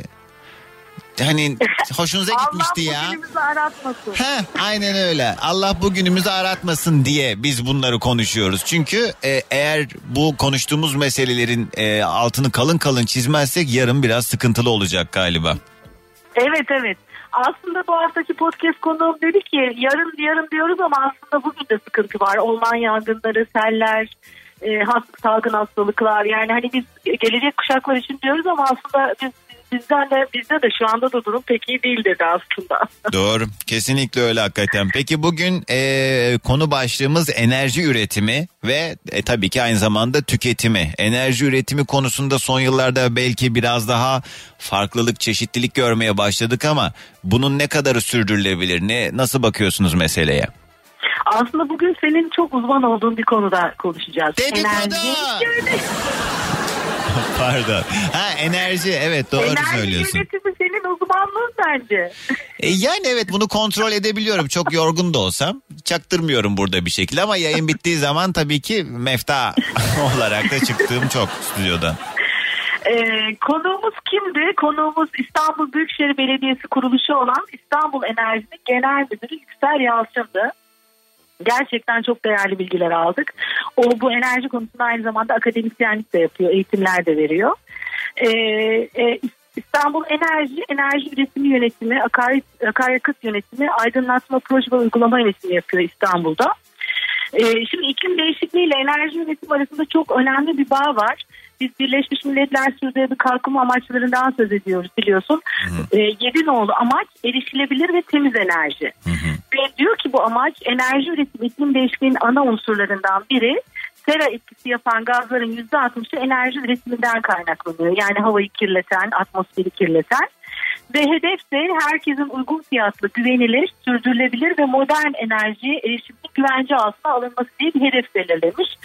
hani hoşunuza gitmişti ya. Allah bugünümüzü aratmasın. Heh, aynen öyle. Allah bugünümüzü aratmasın diye biz bunları konuşuyoruz. Çünkü e, eğer bu konuştuğumuz meselelerin e, altını kalın kalın çizmezsek yarın biraz sıkıntılı olacak galiba. Evet evet. Aslında bu haftaki podcast konuğum dedi ki yarın yarın diyoruz ama aslında bugün de sıkıntı var. Orman yangınları, seller, e, hast- salgın hastalıklar. Yani hani biz gelecek kuşaklar için diyoruz ama aslında biz bizden de bizde de şu anda da durum pek iyi değil dedi aslında. Doğru. Kesinlikle öyle hakikaten. Peki bugün e, konu başlığımız enerji üretimi ve e, tabii ki aynı zamanda tüketimi. Enerji üretimi konusunda son yıllarda belki biraz daha farklılık, çeşitlilik görmeye başladık ama bunun ne kadarı sürdürülebilir? Ne nasıl bakıyorsunuz meseleye? Aslında bugün senin çok uzman olduğun bir konuda konuşacağız. Dedikodu! Enerji, Pardon. Ha enerji evet doğru enerji söylüyorsun. yönetimi senin uzmanlığın bence. E, yani evet bunu kontrol edebiliyorum. Çok yorgun da olsam çaktırmıyorum burada bir şekilde ama yayın bittiği zaman tabii ki mefta olarak da çıktığım çok stüdyodan. Ee, konuğumuz kimdi? Konuğumuz İstanbul Büyükşehir Belediyesi kuruluşu olan İstanbul Enerji'nin genel müdürü Yüksel Yalçın'dı. Gerçekten çok değerli bilgiler aldık. O bu enerji konusunda aynı zamanda akademisyenlik de yapıyor, eğitimler de veriyor. Ee, e, İstanbul Enerji, enerji üretimi yönetimi, akaryakıt, yönetimi, aydınlatma proje ve uygulama yönetimi yapıyor İstanbul'da. Ee, şimdi iklim değişikliği ile enerji yönetimi arasında çok önemli bir bağ var. Biz Birleşmiş Milletler Sürdürülebilir Kalkınma Amaçlarından söz ediyoruz biliyorsun. Ee, yedi nolu amaç erişilebilir ve temiz enerji. Ve diyor ki bu amaç enerji üretimi iklim değişikliğinin ana unsurlarından biri sera etkisi yapan gazların %60'ı enerji üretiminden kaynaklanıyor. Yani havayı kirleten, atmosferi kirleten. Ve hedef de herkesin uygun fiyatlı, güvenilir, sürdürülebilir ve modern enerjiye erişimli güvence altına alınması diye bir hedef belirlemiş.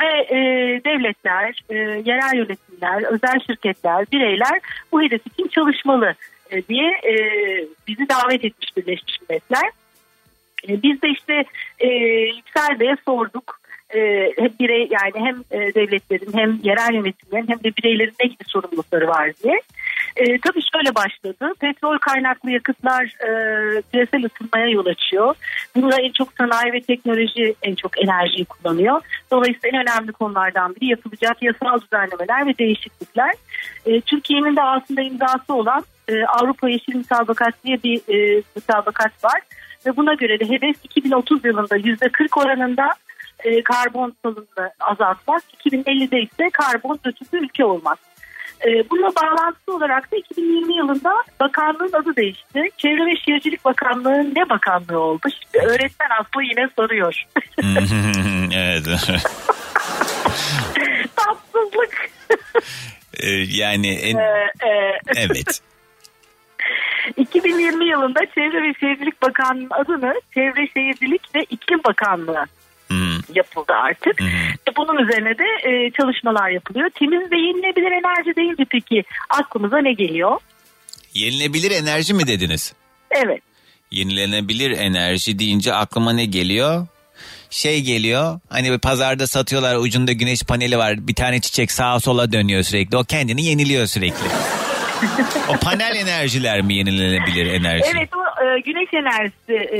Ve e, devletler, e, yerel yönetimler, özel şirketler, bireyler bu hedef için çalışmalı e, diye e, bizi davet etmiş Birleşmiş Milletler. E, biz de işte e, Yüksel Bey'e sorduk. E, hem birey yani hem e, devletlerin hem yerel yönetimlerin hem de bireylerin ne gibi sorumlulukları var diye. E, tabii şöyle başladı. Petrol kaynaklı yakıtlar e, küresel ısınmaya yol açıyor. Bunda en çok sanayi ve teknoloji en çok enerjiyi kullanıyor. Dolayısıyla en önemli konulardan biri yapılacak yasal düzenlemeler ve değişiklikler. E, Türkiye'nin de altında imzası olan e, Avrupa Yeşil Mutabakat diye bir e, mutabakat var. Ve buna göre de hedef 2030 yılında %40 oranında e, karbon salınımını azaltmak, 2050'de ise karbon nötr ülke olmak. E, bununla bağlantılı olarak da 2020 yılında bakanlığın adı değişti. Çevre ve Şehircilik Bakanlığı ne bakanlığı oldu? Şimdi öğretmen Aslı yine soruyor. evet. Tatsızlık. Ee, yani en... Ee, e, evet. 2020 yılında Çevre ve Şehircilik Bakanlığı adını Çevre Şehircilik ve İklim Bakanlığı yapıldı artık. E, Bunun üzerine de e, çalışmalar yapılıyor. Temiz ve yenilebilir enerji deyince peki aklımıza ne geliyor? Yenilebilir enerji mi dediniz? Evet. Yenilenebilir enerji deyince aklıma ne geliyor? Şey geliyor hani bir pazarda satıyorlar ucunda güneş paneli var bir tane çiçek sağa sola dönüyor sürekli o kendini yeniliyor sürekli. o panel enerjiler mi yenilenebilir enerji? Evet o e, güneş enerjisi, e,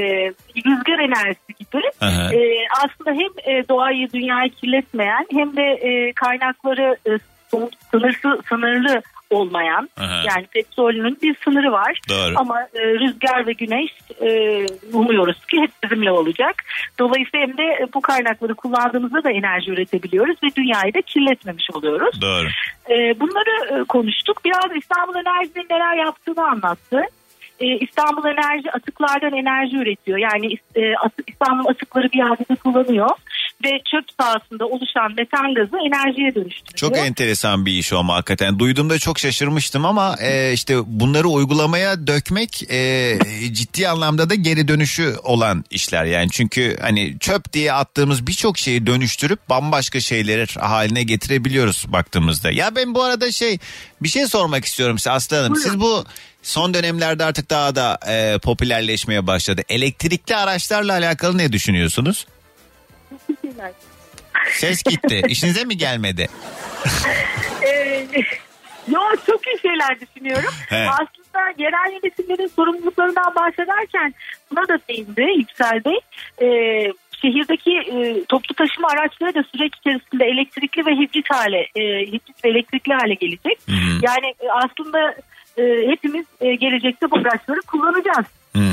rüzgar enerjisi gibi Aha. e, aslında hem e, doğayı, dünyayı kirletmeyen hem de e, kaynakları e, sınırsız, sınırlı olmayan Aha. yani petrolünün bir sınırı var Doğru. ama e, rüzgar ve güneş e, umuyoruz ki hep bizimle olacak. Dolayısıyla hem de e, bu kaynakları kullandığımızda da enerji üretebiliyoruz ve dünyayı da kirletmemiş oluyoruz. Doğru. E, bunları e, konuştuk. Biraz İstanbul Enerji'nin neler yaptığını anlattı. E, İstanbul Enerji atıklardan enerji üretiyor. Yani e, İstanbul atıkları bir yerde de kullanıyor. Ve çöp sahasında oluşan metan gazı enerjiye dönüştürüyor. Çok enteresan bir iş o hakikaten. Duyduğumda çok şaşırmıştım ama e, işte bunları uygulamaya dökmek e, ciddi anlamda da geri dönüşü olan işler yani. Çünkü hani çöp diye attığımız birçok şeyi dönüştürüp bambaşka şeyler haline getirebiliyoruz baktığımızda. Ya ben bu arada şey bir şey sormak istiyorum size Aslı Hanım. Siz bu son dönemlerde artık daha da e, popülerleşmeye başladı. Elektrikli araçlarla alakalı ne düşünüyorsunuz? Ses gitti. İşinize mi gelmedi? Ee, yo çok iyi şeyler düşünüyorum. He. Aslında yerel yönetimlerin sorumluluklarından bahsederken buna da değindi Yüksel Bey. Ee, şehirdeki e, toplu taşıma araçları da süreç içerisinde elektrikli ve hibrit hale, e, hibrit ve elektrikli hale gelecek. Yani e, aslında e, hepimiz e, gelecekte bu araçları kullanacağız.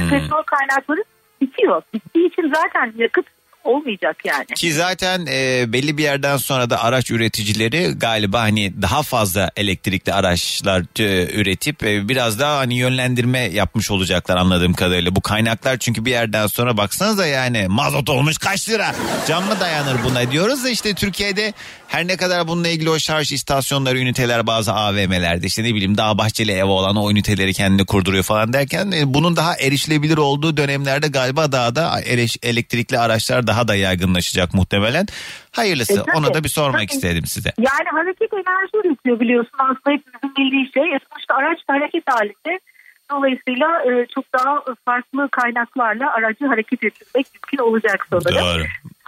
Petrol kaynakları bitiyor. Bittiği için zaten yakıt olmayacak yani. Ki zaten e, belli bir yerden sonra da araç üreticileri galiba hani daha fazla elektrikli araçlar e, üretip e, biraz daha hani yönlendirme yapmış olacaklar anladığım kadarıyla. Bu kaynaklar çünkü bir yerden sonra baksanıza yani mazot olmuş kaç lira cam mı dayanır buna diyoruz da işte Türkiye'de her ne kadar bununla ilgili o şarj istasyonları üniteler bazı AVM'lerde işte ne bileyim daha bahçeli ev olan o üniteleri kendini kurduruyor falan derken e, bunun daha erişilebilir olduğu dönemlerde galiba daha da eriş- elektrikli araçlar daha da yaygınlaşacak muhtemelen. Hayırlısı E, tabii, ona da bir sormak tabii. istedim size. Yani hareket enerji üretiyor biliyorsun aslında hepimizin bildiği şey. E, Sonuçta araç hareket halinde. Dolayısıyla e, çok daha farklı kaynaklarla aracı hareket ettirmek mümkün olacak sanırım. Doğru.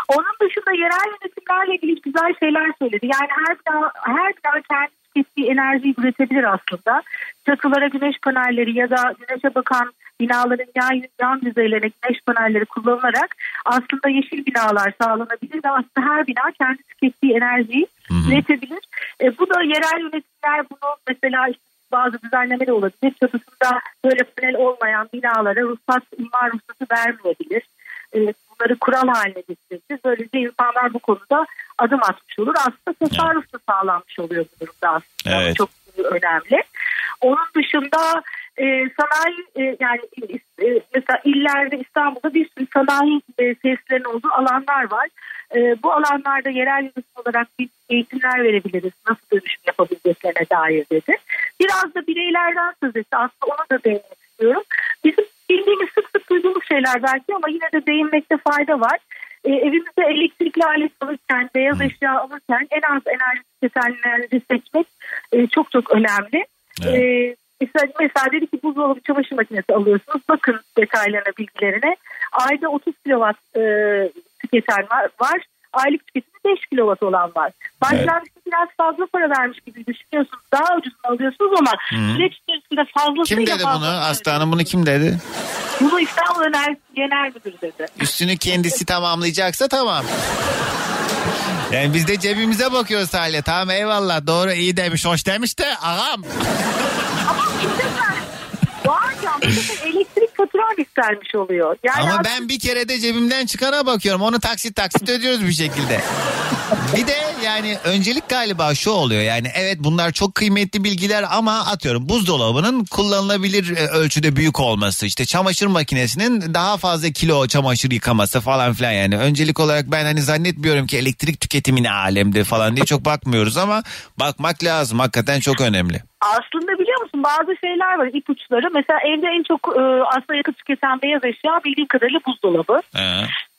Onun dışında yerel yönetimlerle ilgili güzel şeyler söyledi. Yani her bina, her bina kendi tükettiği enerjiyi üretebilir aslında. Çatılara güneş panelleri ya da güneşe bakan binaların yan, yan yüzeylerine güneş panelleri kullanılarak aslında yeşil binalar sağlanabilir ve aslında her bina kendi tükettiği enerjiyi üretebilir. E, bu da yerel yönetimler bunu mesela işte bazı düzenleme de olabilir. Çatısında böyle panel olmayan binalara ruhsat, imar ruhsatı vermeyebilir. E, bunları kural haline getirebilir. Böylece insanlar bu konuda adım atmış olur. Aslında tasarruf da sağlanmış oluyor bu durumda aslında. Evet. Çok önemli. Onun dışında e, sanayi e, yani e, mesela illerde İstanbul'da bir sürü sanayi e, tesislerinin olduğu alanlar var. E, bu alanlarda yerel yönetim olarak bir eğitimler verebiliriz. Nasıl dönüşüm yapabileceklerine dair dedi. Biraz da bireylerden söz etti. Aslında ona da değinmek istiyorum. Bizim bildiğimiz sık sık duyduğumuz şeyler belki ama yine de değinmekte fayda var. E, evimizde elektrikli alet alırken, beyaz eşya alırken en az enerji tüketenleri seçmek e, çok çok önemli. E, Mesela, mesela dedi ki buzdolabı çamaşır makinesi alıyorsunuz. Bakın detaylarına, bilgilerine. Ayda 30 kilowatt e, tüketen var. Aylık tüketimi 5 kilowatt olan var. Başlangıçta biraz fazla para vermiş gibi düşünüyorsunuz. Daha ucuzunu alıyorsunuz ama Hı. süreç içerisinde fazlasıyla Kim dedi bunu? Aslı Hanım bunu kim dedi? Bunu İstanbul Enerjisi Genel Müdürü dedi. Üstünü kendisi tamamlayacaksa tamam. Yani biz de cebimize bakıyoruz hale. Tamam eyvallah doğru iyi demiş hoş demiş de ağam. Doğancan bu sefer elektrik faturan yükselmiş oluyor. Yani Ama aslında- ben bir kere de cebimden çıkana bakıyorum. Onu taksit taksit ödüyoruz bir şekilde. Bir de yani öncelik galiba şu oluyor yani evet bunlar çok kıymetli bilgiler ama atıyorum buzdolabının kullanılabilir e, ölçüde büyük olması işte çamaşır makinesinin daha fazla kilo çamaşır yıkaması falan filan yani öncelik olarak ben hani zannetmiyorum ki elektrik tüketimi ne alemde falan diye çok bakmıyoruz ama bakmak lazım hakikaten çok önemli. Aslında biliyor musun bazı şeyler var ipuçları. Mesela evde en çok e, aslında yakıt tüketen beyaz eşya bildiğim kadarıyla buzdolabı. He.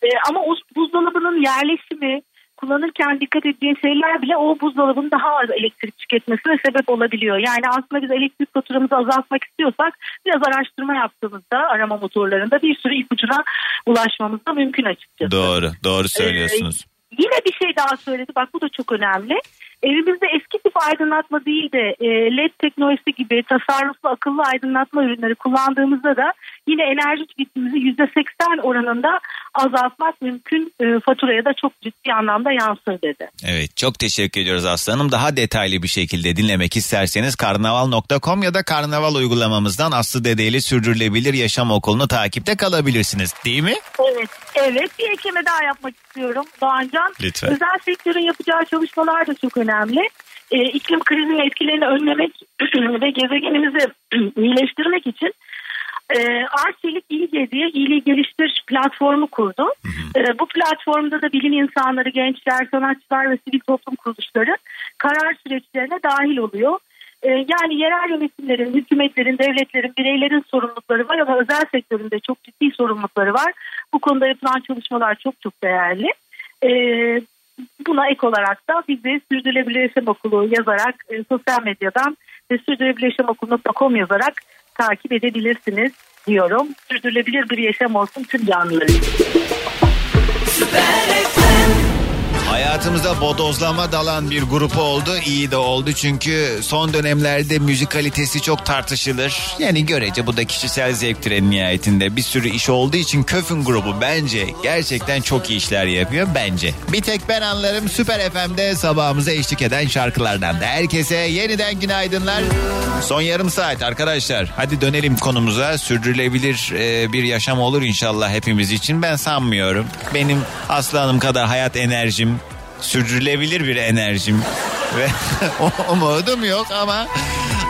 E, ama o buzdolabının yerleşimi kullanırken dikkat ettiğin şeyler bile o buzdolabının daha az elektrik tüketmesine sebep olabiliyor. Yani aslında biz elektrik faturamızı azaltmak istiyorsak biraz araştırma yaptığımızda arama motorlarında bir sürü ipucuna ulaşmamız da mümkün açıkçası. Doğru doğru söylüyorsunuz. Yine bir şey daha söyledi bak bu da çok önemli. Evimizde eski tip aydınlatma değil de e, LED teknolojisi gibi tasarruflu akıllı aydınlatma ürünleri kullandığımızda da yine enerji tüketimimizi %80 oranında azaltmak mümkün. E, faturaya da çok ciddi anlamda yansır dedi. Evet çok teşekkür ediyoruz Aslı Hanım. Daha detaylı bir şekilde dinlemek isterseniz karnaval.com ya da karnaval uygulamamızdan Aslı Dede ile Sürdürülebilir Yaşam Okulu'nu takipte kalabilirsiniz değil mi? Evet, evet bir ekleme daha yapmak istiyorum Doğancan. Lütfen. Özel sektörün yapacağı çalışmalar da çok önemli. Ee, iklim krizinin etkilerini önlemek ve gezegenimizi iyileştirmek için e, Arçelik İlge diye iyiliği geliştir platformu kurdu. E, bu platformda da bilim insanları, gençler, sanatçılar ve sivil toplum kuruluşları karar süreçlerine dahil oluyor. E, yani yerel yönetimlerin, hükümetlerin, devletlerin, bireylerin sorumlulukları var ama özel sektöründe çok ciddi sorumlulukları var. Bu konuda yapılan çalışmalar çok çok değerli. E, buna ek olarak da bizi Sürdürülebilir Yaşam Okulu yazarak e, sosyal medyadan ve sürdürülebiliryaşamokulu.com yazarak takip edebilirsiniz diyorum. Sürdürülebilir bir yaşam olsun tüm canlılar için. Hayatımıza bodozlama dalan bir grup oldu. İyi de oldu çünkü son dönemlerde müzik kalitesi çok tartışılır. Yani görece bu da kişisel zevktir en nihayetinde. Bir sürü iş olduğu için Köfün grubu bence gerçekten çok iyi işler yapıyor bence. Bir tek ben anlarım Süper FM'de sabahımıza eşlik eden şarkılardan da. Herkese yeniden günaydınlar. Son yarım saat arkadaşlar. Hadi dönelim konumuza. Sürdürülebilir e, bir yaşam olur inşallah hepimiz için. Ben sanmıyorum. Benim Aslı Hanım kadar hayat enerjim, sürdürülebilir bir enerjim ve umudum yok ama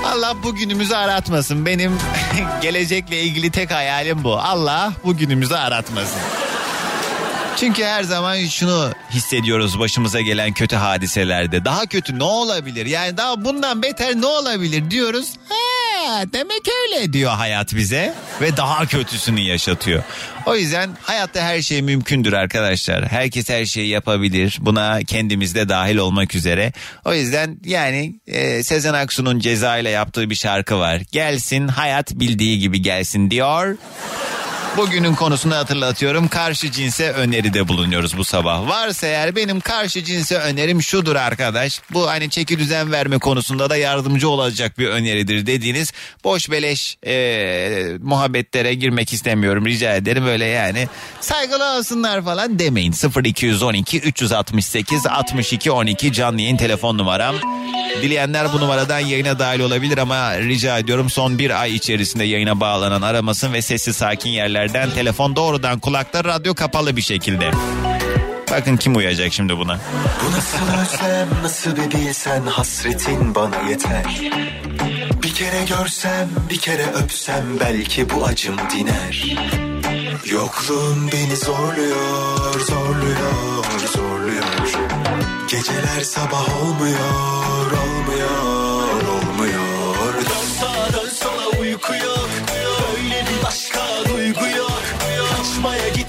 Allah bugünümüzü aratmasın. Benim gelecekle ilgili tek hayalim bu. Allah bugünümüzü aratmasın. Çünkü her zaman şunu hissediyoruz başımıza gelen kötü hadiselerde. Daha kötü ne olabilir? Yani daha bundan beter ne olabilir diyoruz. Ha, demek öyle diyor hayat bize ve daha kötüsünü yaşatıyor. O yüzden hayatta her şey mümkündür arkadaşlar. Herkes her şeyi yapabilir. Buna kendimiz de dahil olmak üzere. O yüzden yani e, Sezen Aksu'nun ceza ile yaptığı bir şarkı var. Gelsin hayat bildiği gibi gelsin diyor. Bugünün konusunu hatırlatıyorum. Karşı cinse öneride bulunuyoruz bu sabah. Varsa eğer benim karşı cinse önerim şudur arkadaş. Bu hani çeki düzen verme konusunda da yardımcı olacak bir öneridir dediğiniz boş beleş e, muhabbetlere girmek istemiyorum rica ederim. Öyle yani saygılı olsunlar falan demeyin. 0212 368 62 12 canlı yayın telefon numaram. Dileyenler bu numaradan yayına dahil olabilir ama rica ediyorum son bir ay içerisinde yayına bağlanan aramasın ve sessiz sakin yerlerden telefon doğrudan kulakta radyo kapalı bir şekilde. Bakın kim uyacak şimdi buna. Bu nasıl özlem nasıl bir hasretin bana yeter Bir kere görsem bir kere öpsem belki bu acım diner Yokluğun beni zorluyor zorluyor zorluyor Geceler sabah olmuyor olmuyor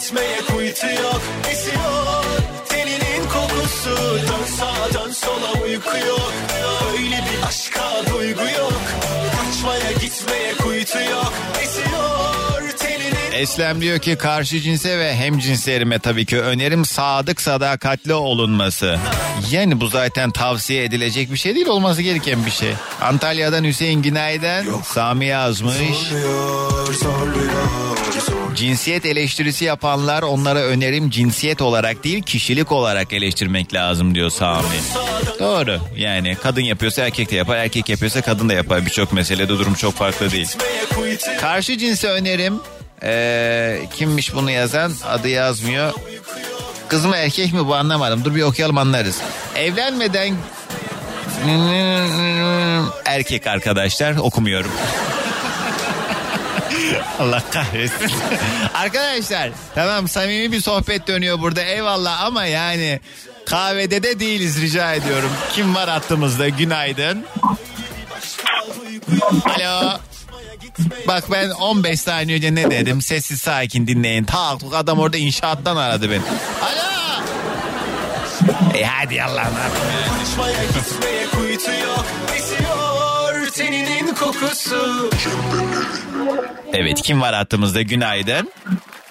etmeye kuytu yok Esiyor teninin kokusu Dön sağa dön sola uyku yok Öyle bir aşka duygu yok Kaçmaya gitmeye kuytu yok Esiyor teninin Eslem diyor ki karşı cinse ve hem cinslerime tabii ki önerim sadık sadakatli olunması. Yani bu zaten tavsiye edilecek bir şey değil olması gereken bir şey. Antalya'dan Hüseyin Günay'dan Sami yazmış. Zorluyor, zorluyor, zorluyor. Cinsiyet eleştirisi yapanlar onlara önerim cinsiyet olarak değil kişilik olarak eleştirmek lazım diyor Sami. Doğru yani kadın yapıyorsa erkek de yapar erkek yapıyorsa kadın da yapar birçok meselede durum çok farklı değil. Karşı cinse önerim ee, kimmiş bunu yazan adı yazmıyor. Kız mı erkek mi bu anlamadım dur bir okuyalım anlarız. Evlenmeden erkek arkadaşlar okumuyorum. Allah kahretsin. Arkadaşlar tamam samimi bir sohbet dönüyor burada eyvallah ama yani kahvede de değiliz rica ediyorum. Kim var hattımızda günaydın. Alo. Bak ben 15 saniye önce ne dedim sessiz sakin dinleyin. Tak adam orada inşaattan aradı beni. Alo. E hadi Allah'ım. Teninin kokusu. Evet kim var hattımızda günaydın.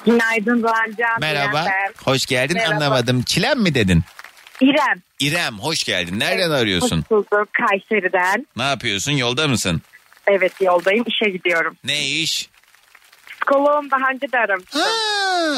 Günaydın Doğancan. Merhaba. İrem Hoş geldin Merhaba. anlamadım. Çilem mi dedin? İrem. İrem hoş geldin. Nereden arıyorsun? Hoş bulduk Kayseri'den. Ne yapıyorsun? Yolda mısın? Evet yoldayım işe gidiyorum. Ne iş? Psikoloğum daha önce de aramıştım. Ha,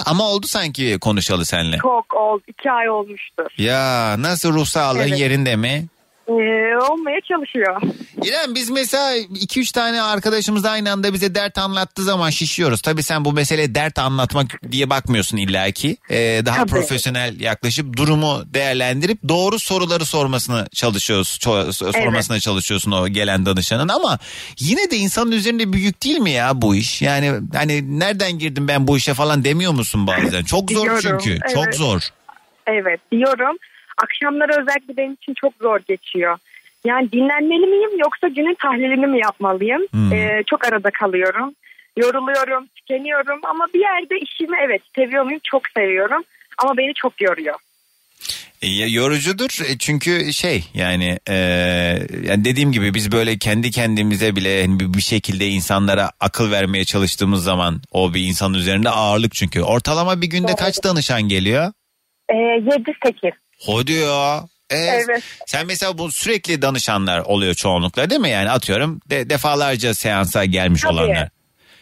ama oldu sanki konuşalı senle. Çok oldu. iki ay olmuştur. Ya nasıl ruh sağlığın Evet. yerinde mi? Ee, olmaya çalışıyor. İrem biz mesela 2-3 tane arkadaşımız aynı anda bize dert anlattığı zaman şişiyoruz. Tabii sen bu mesele dert anlatmak diye bakmıyorsun illaki. Ee, daha Tabii. profesyonel yaklaşıp durumu değerlendirip doğru soruları sormasını çalışıyoruz. ço- sormasına çalışıyorsun o gelen danışanın ama yine de insanın üzerinde bir yük değil mi ya bu iş? Yani hani nereden girdim ben bu işe falan demiyor musun bazen? Çok zor çünkü. Çok evet. zor. Evet diyorum. Akşamları özellikle benim için çok zor geçiyor. Yani dinlenmeli miyim yoksa günün tahlilini mi yapmalıyım? Hmm. Ee, çok arada kalıyorum. Yoruluyorum, tükeniyorum ama bir yerde işimi evet seviyor muyum? Çok seviyorum ama beni çok yoruyor. E, yorucudur E, çünkü şey yani, e, yani dediğim gibi biz böyle kendi kendimize bile hani bir, şekilde insanlara akıl vermeye çalıştığımız zaman o bir insanın üzerinde ağırlık çünkü. Ortalama bir günde kaç danışan geliyor? Ee, 7-8. Hadi ya. E, Evet. Sen mesela bu sürekli danışanlar oluyor çoğunlukla değil mi? Yani atıyorum de, defalarca seansa gelmiş Tabii. olanlar.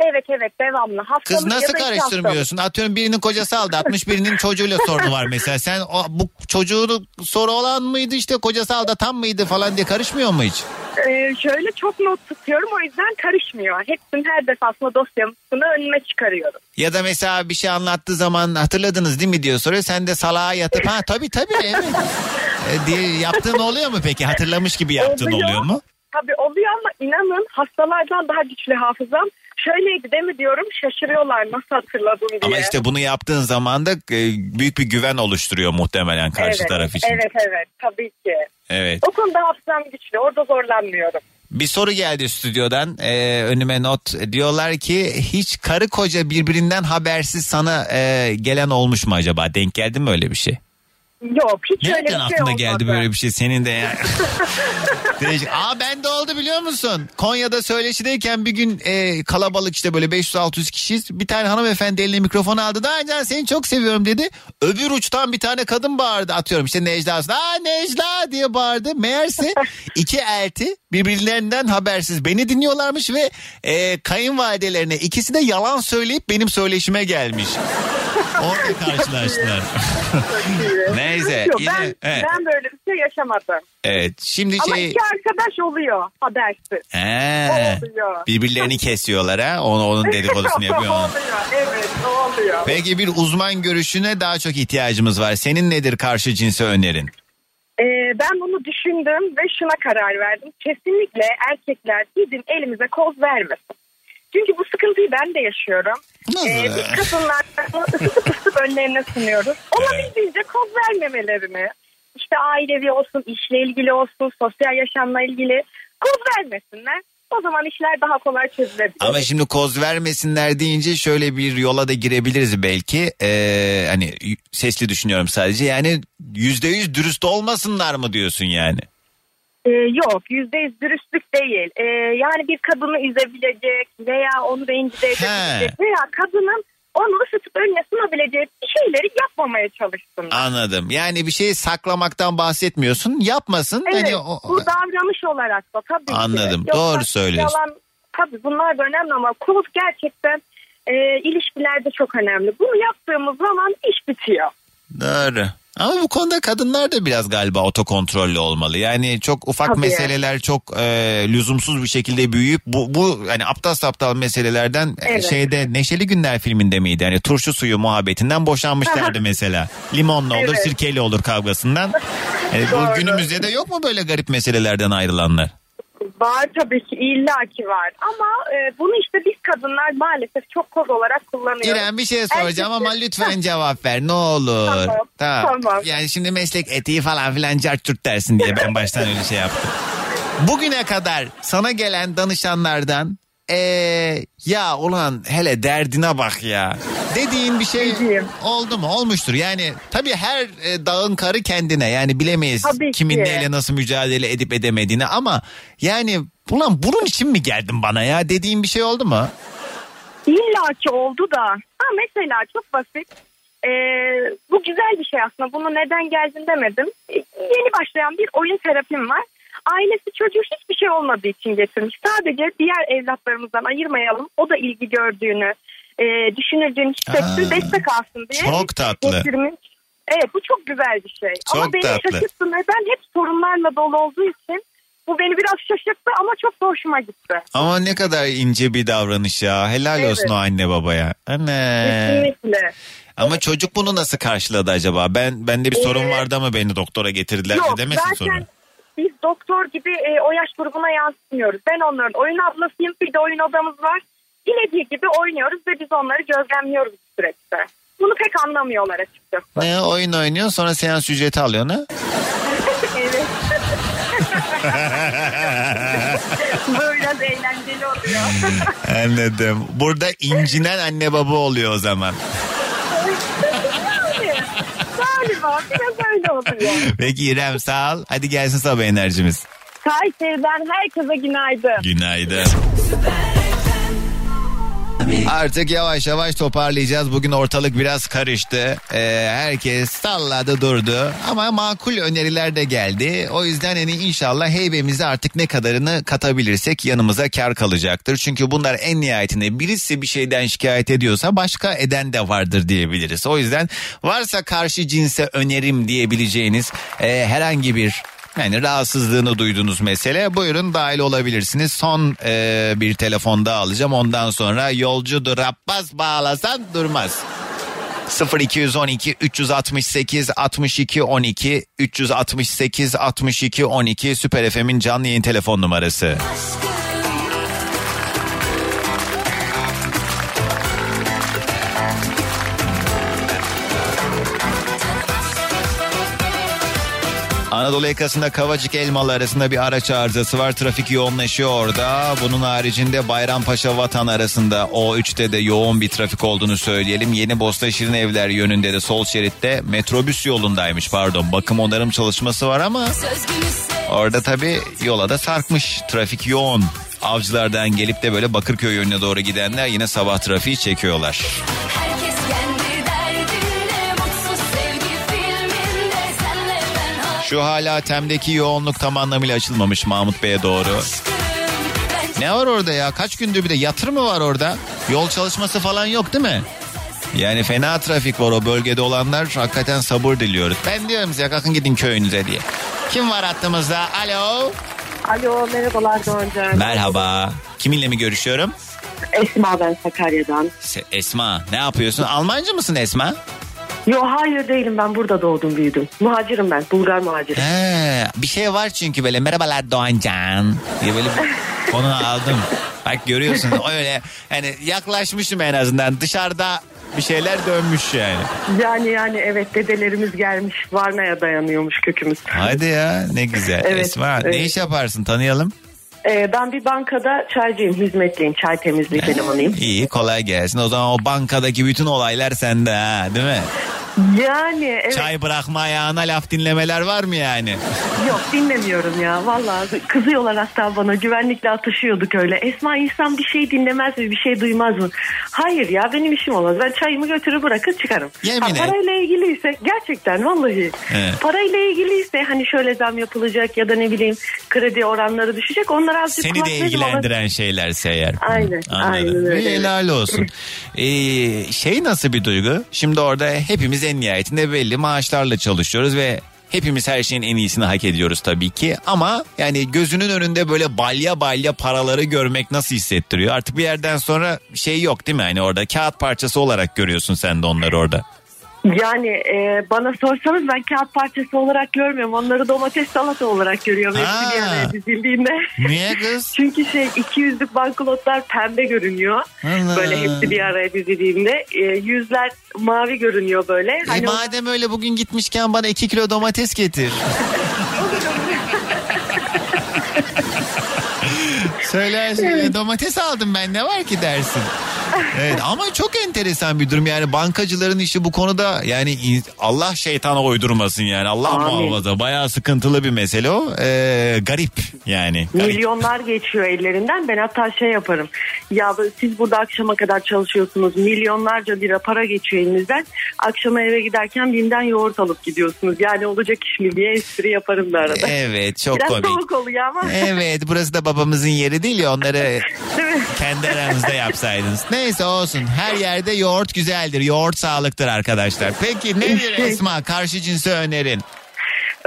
Evet evet devamlı. Haftalık Kız nasıl karıştırmıyorsun? Atıyorum birinin kocası aldatmış birinin çocuğuyla sorunu var mesela. Sen o, bu çocuğu soru olan mıydı işte kocası aldatan mıydı falan diye karışmıyor mu hiç? Ee, şöyle çok not tutuyorum o yüzden karışmıyor. Hepsini her defasında dosyasını önüme çıkarıyorum. Ya da mesela bir şey anlattığı zaman hatırladınız değil mi diyor soruyor. Sen de salağa yatıp ha tabii tabii evet. E, diye yaptığın oluyor mu peki? Hatırlamış gibi yaptığın Oluyor. oluyor mu? Tabii oluyor ama inanın hastalardan daha güçlü hafızam. Şöyleydi değil mi diyorum şaşırıyorlar nasıl hatırladım diye. Ama işte bunu yaptığın zaman da e, büyük bir güven oluşturuyor muhtemelen karşı evet, taraf için. Evet evet tabii ki. Evet. O konuda hafızam güçlü orada zorlanmıyorum. Bir soru geldi stüdyodan e, önüme not diyorlar ki hiç karı koca birbirinden habersiz sana e, gelen olmuş mu acaba denk geldi mi öyle bir şey? Yok hiç öyle bir Nereden şey aklına olmadı. geldi böyle bir şey senin de ya? Değişik. Aa bende oldu biliyor musun? Konya'da söyleşideyken bir gün e, kalabalık işte böyle 500-600 kişiyiz. Bir tane hanımefendi eline mikrofonu aldı. Daha Can seni çok seviyorum dedi. Öbür uçtan bir tane kadın bağırdı atıyorum işte Necla. Aa Necla diye bağırdı. Meğerse iki elti birbirlerinden habersiz beni dinliyorlarmış ve e, kayınvalidelerine ikisi de yalan söyleyip benim söyleşime gelmiş. Orada karşılaştılar. Neyse Yok, yine ben, evet, ben böyle bir şey yaşamadım. evet. Şimdi Ama şey iki arkadaş oluyor habersiz. He, oluyor. birbirlerini kesiyorlar ha. Onu, onun dedikodusunu yapıyor. oluyor evet o oluyor. Peki bir uzman görüşüne daha çok ihtiyacımız var. Senin nedir karşı cinse önerin? Ee, ben bunu düşündüm ve şuna karar verdim. Kesinlikle erkekler bizim elimize koz vermesin. Çünkü bu sıkıntıyı ben de yaşıyorum. Ee, biz kadınlar ısıtıp ısıtıp önlerine sunuyoruz. Olabildiğince koz vermemelerini. İşte ailevi olsun, işle ilgili olsun, sosyal yaşamla ilgili koz vermesinler. O zaman işler daha kolay çözülebilir. Ama şimdi koz vermesinler deyince şöyle bir yola da girebiliriz belki. Ee, hani sesli düşünüyorum sadece. Yani yüzde yüz dürüst olmasınlar mı diyorsun yani? Ee, yok yüzde yüz dürüstlük değil. Ee, yani bir kadını üzebilecek veya onu rencide edebilecek veya kadının onu ısıtıp önüne sunabileceği şeyleri yapmamaya çalışsınlar. Anladım. Yani bir şeyi saklamaktan bahsetmiyorsun. Yapmasın. Evet, Hani o- bu davranış olarak da tabii ki. Anladım, Yoksa doğru söylüyorsun. Yalan, tabii bunlar da önemli ama kul gerçekten e, ilişkilerde çok önemli. Bunu yaptığımız zaman iş bitiyor. Doğru. Ama bu konuda kadınlar da biraz galiba otokontrollü olmalı. Yani çok ufak Tabii. meseleler çok e, lüzumsuz bir şekilde büyüyüp bu bu hani aptal saptal meselelerden e, Evet. şeyde Neşeli Günler filminde miydi? Hani turşu suyu muhabbetinden boşanmışlardı mesela. Limonlu olur, Evet. sirkeli olur kavgasından. E, bu günümüzde de yok mu böyle garip meselelerden ayrılanlar? Var tabii ki illaki var ama e, bunu işte biz kadınlar maalesef çok koz olarak kullanıyoruz. İrem bir şey soracağım ama Erkekler- lütfen cevap ver ne olur. Tamam, tamam. Yani şimdi meslek etiği falan filan cart dersin diye ben baştan öyle şey yaptım. Bugüne kadar sana gelen danışanlardan ee, ya ulan hele derdine bak ya dediğin bir şey oldu mu? Olmuştur. Yani tabii her e, dağın karı kendine yani bilemeyiz Tabii kimin ki. neyle nasıl mücadele edip edemediğini ama yani ulan bunun için mi geldin bana ya dediğin bir şey oldu mu? İlla ki oldu da. Ha mesela çok basit. Ee, bu güzel bir şey aslında. Bunu neden geldin demedim. Ee, yeni başlayan bir oyun terapim var. Ailesi çocuğu hiçbir şey olmadığı için getirmiş. Sadece diğer evlatlarımızdan ayırmayalım. O da ilgi gördüğünü, e, düşünüldüğünü hissetsin, Aa, destek alsın diye. çok tatlı. Getirmiş. Evet bu çok güzel bir şey. ama Çok beni tatlı. şaşırttı. Neden? Hep sorunlarla dolu olduğu için. Bu beni biraz şaşırttı ama çok da hoşuma gitti. Ama ne kadar ince bir davranış ya. Helal Evet. olsun o anne babaya. Anne. Kesinlikle. Ama çocuk bunu nasıl karşıladı acaba? Ben bende bir sorun Ee, vardı ama beni doktora getirdiler Yok de demesin zaten sonra. biz doktor gibi e, o yaş grubuna yansıtmıyoruz. Ben onların oyun ablasıyım bir de oyun odamız var. Dilediği gibi oynuyoruz ve biz onları gözlemliyoruz bu süreçte. Bunu pek anlamıyorlar açıkçası. Ne oyun oynuyor sonra seans ücreti alıyor ne? evet. Böyle biraz eğlenceli oluyor. Anladım. Burada incinen anne baba oluyor o zaman. Galiba biraz öyle oluyor. Peki İrem sağ ol. Hadi gelsin sabah enerjimiz. Kayseri'den herkese günaydın. Günaydın. Artık yavaş yavaş toparlayacağız. Bugün ortalık biraz karıştı. Ee, herkes salladı durdu. Ama makul öneriler de geldi. O yüzden hani inşallah heybemize artık ne kadarını katabilirsek yanımıza kar kalacaktır. Çünkü bunlar en nihayetinde birisi bir şeyden şikayet ediyorsa başka eden de vardır diyebiliriz. O yüzden varsa karşı cinse önerim diyebileceğiniz e, herhangi bir yani rahatsızlığını duyduğunuz mesele buyurun dahil olabilirsiniz. Son e, bir telefon daha alacağım ondan sonra yolcudur Abbas bağlasan durmaz. 0212 368 62 12 368 62 12 Süper FM'in canlı yayın telefon numarası. Anadolu yakasında Kavacık Elmalı arasında bir araç arızası var. Trafik yoğunlaşıyor orada. Bunun haricinde Bayrampaşa Vatan arasında O3'te de yoğun bir trafik olduğunu söyleyelim. Yeni Bosta Şirin Evler yönünde de sol şeritte metrobüs yolundaymış pardon. Bakım onarım çalışması var ama orada tabii yola da sarkmış. Trafik yoğun. Avcılardan gelip de böyle Bakırköy yönüne doğru gidenler yine sabah trafiği çekiyorlar. Herkes Şu hala Tem'deki yoğunluk tam anlamıyla açılmamış Mahmut Bey'e doğru. Ne var orada ya? Kaç gündür bir de yatır mı var orada? Yol çalışması falan yok değil mi? Yani fena trafik var o bölgede olanlar hakikaten sabır diliyoruz. Ben diyorum size kalkın gidin köyünüze diye. Kim var hattımızda? Alo. Alo merhabalar Doğancan. Merhaba. Kiminle mi görüşüyorum? Esma ben Sakarya'dan. Se- Esma. Ne yapıyorsun? Almancı mısın Esma? Yo hayır değilim ben burada doğdum büyüdüm. Muhacirim ben Bulgar muhacirim. He, bir şey var çünkü böyle merhabalar Doğancan diye böyle bir konu aldım. Bak görüyorsun öyle yani yaklaşmışım en azından dışarıda bir şeyler dönmüş yani. Yani yani evet dedelerimiz gelmiş Varna'ya dayanıyormuş kökümüz. Hadi ya ne güzel. Evet, Esma ne evet. iş yaparsın tanıyalım. Ee, ben bir bankada çaycıyım hizmetliyim çay temizlik elemanıyım. İyi kolay gelsin. O zaman o bankadaki bütün olaylar sende ha değil mi? Yani evet Çay bırakma ayağına laf dinlemeler var mı yani? Yok dinlemiyorum ya. Vallahi kızıyorlar hatta bana. Güvenlikle atışıyorduk öyle. Esma insan bir şey dinlemez mi? Bir şey duymaz mı? Hayır ya benim işim olmaz. Ben çayımı götürür bırakır çıkarım. Yemin Ha, et. parayla ilgiliyse gerçekten vallahi. Evet. Parayla ilgiliyse hani şöyle zam yapılacak ya da ne bileyim kredi oranları düşecek. Onlar azıcık Seni de ilgilendiren şeylerse eğer. Aynen, Anladım. aynen öyle. Helal olsun. Ee, şey nasıl bir duygu? Şimdi orada hepimiz en nihayetinde belli maaşlarla çalışıyoruz ve hepimiz her şeyin en iyisini hak ediyoruz tabii ki. Ama yani gözünün önünde böyle balya balya paraları görmek nasıl hissettiriyor? Artık bir yerden sonra şey yok değil mi? Hani orada kağıt parçası olarak görüyorsun sen de onları orada. Yani e, bana sorsanız ben kağıt parçası olarak görmüyorum. Onları domates salata olarak görüyorum. Ha. araya dizildiğinde. Niye kız? Çünkü şey 200'lük banknotlar pembe görünüyor. Allah. Böyle hepsi bir araya dizildiğinde. E, yüzler mavi görünüyor böyle. E Hani o- madem öyle bugün gitmişken bana 2 kilo domates getir. Söylersin "E, domates aldım ben ne var ki dersin. Evet ama çok enteresan bir durum. Yani bankacıların işi bu konuda yani Allah şeytana uydurmasın yani. Allah Amin. muhafaza. Bayağı sıkıntılı bir mesele o. Ee, garip yani. Milyonlar geçiyor ellerinden. Ben hatta şey yaparım. Ya siz burada akşama kadar çalışıyorsunuz. Milyonlarca lira para geçiyor elinizden. Akşama eve giderken binden yoğurt alıp gidiyorsunuz. Yani olacak iş mi diye espri yaparım da arada. Evet çok Biraz komik. soğuk oluyor ama. Evet burası da babamızın yeri değil ya onları kendi aranızda yapsaydınız. Neyse olsun her yerde yoğurt güzeldir. Yoğurt sağlıktır arkadaşlar. Peki nedir. Esma karşı cinse önerin?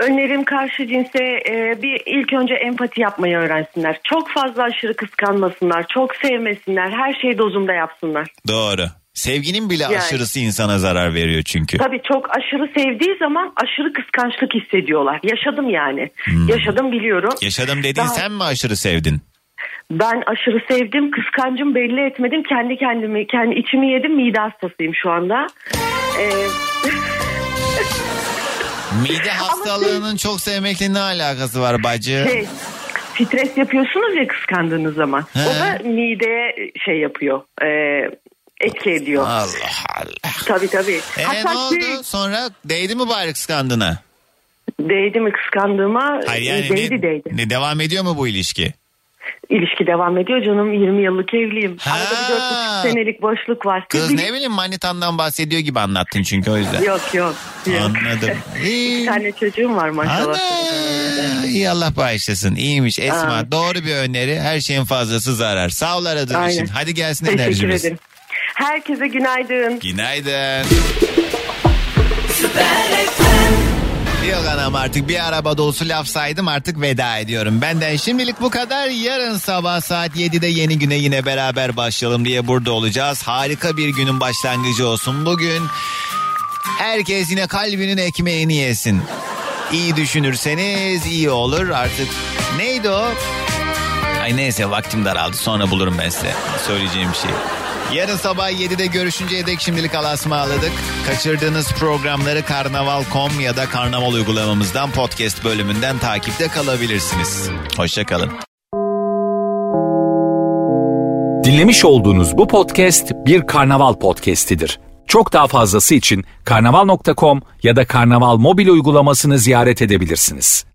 Önerim karşı cinse e, bir ilk önce empati yapmayı öğrensinler. Çok fazla aşırı kıskanmasınlar. Çok sevmesinler. Her şeyi dozunda yapsınlar. Doğru. Sevginin bile Yani. aşırısı insana zarar veriyor çünkü. Tabii çok aşırı sevdiği zaman aşırı kıskançlık hissediyorlar. Yaşadım yani. Yaşadım biliyorum. Yaşadım dediğin Daha- sen mi aşırı sevdin? Ben aşırı sevdim, kıskancım belli etmedim. Kendi kendimi, kendi içimi yedim. Mide hastasıyım şu anda. Ee, Mide hastalığının çok sevmekle ne alakası var bacı? şey, stres yapıyorsunuz ya kıskandığınız zaman. He. O da mideye şey yapıyor. E, etki ediyor. Allah Allah. Tabii tabii. E Hatta ne oldu? şey, Sonra değdi mi bari kıskandığına? değdi mi kıskandığıma? Hayır yani E, değdi ne, değdi. ne devam ediyor mu bu ilişki? İlişki devam ediyor canım. 20 yıllık evliyim. Ha. Arada bir 4,5 senelik boşluk var. Siz Kız bil- ne bileyim manitandan bahsediyor gibi anlattın çünkü o yüzden. Yok yok. yok. Anladım. Bir tane çocuğum var maşallah. Ana, iyi Allah bağışlasın. İyiymiş Esma. Aa. Doğru bir öneri. Her şeyin fazlası zarar. Sağ ol aradığın Aynen. için. Hadi gelsin Teşekkür enerjimiz. ederim. Herkese günaydın. Günaydın. Yok anam artık bir araba dolusu laf saydım artık veda ediyorum. Benden şimdilik bu kadar. Yarın sabah saat 7'de yeni güne yine beraber başlayalım diye burada olacağız. Harika bir günün başlangıcı olsun. Bugün herkes yine kalbinin ekmeğini yesin. İyi düşünürseniz iyi olur artık. Neydi o? Ay neyse vaktim daraldı sonra bulurum ben size söyleyeceğim şey. Yarın sabah 7'de görüşünceye dek şimdilik alasma ağladık. Kaçırdığınız programları karnaval.com ya da karnaval uygulamamızdan podcast bölümünden takipte kalabilirsiniz. Hoşçakalın. Dinlemiş olduğunuz bu podcast bir karnaval podcastidir. Çok daha fazlası için karnaval.com ya da karnaval mobil uygulamasını ziyaret edebilirsiniz.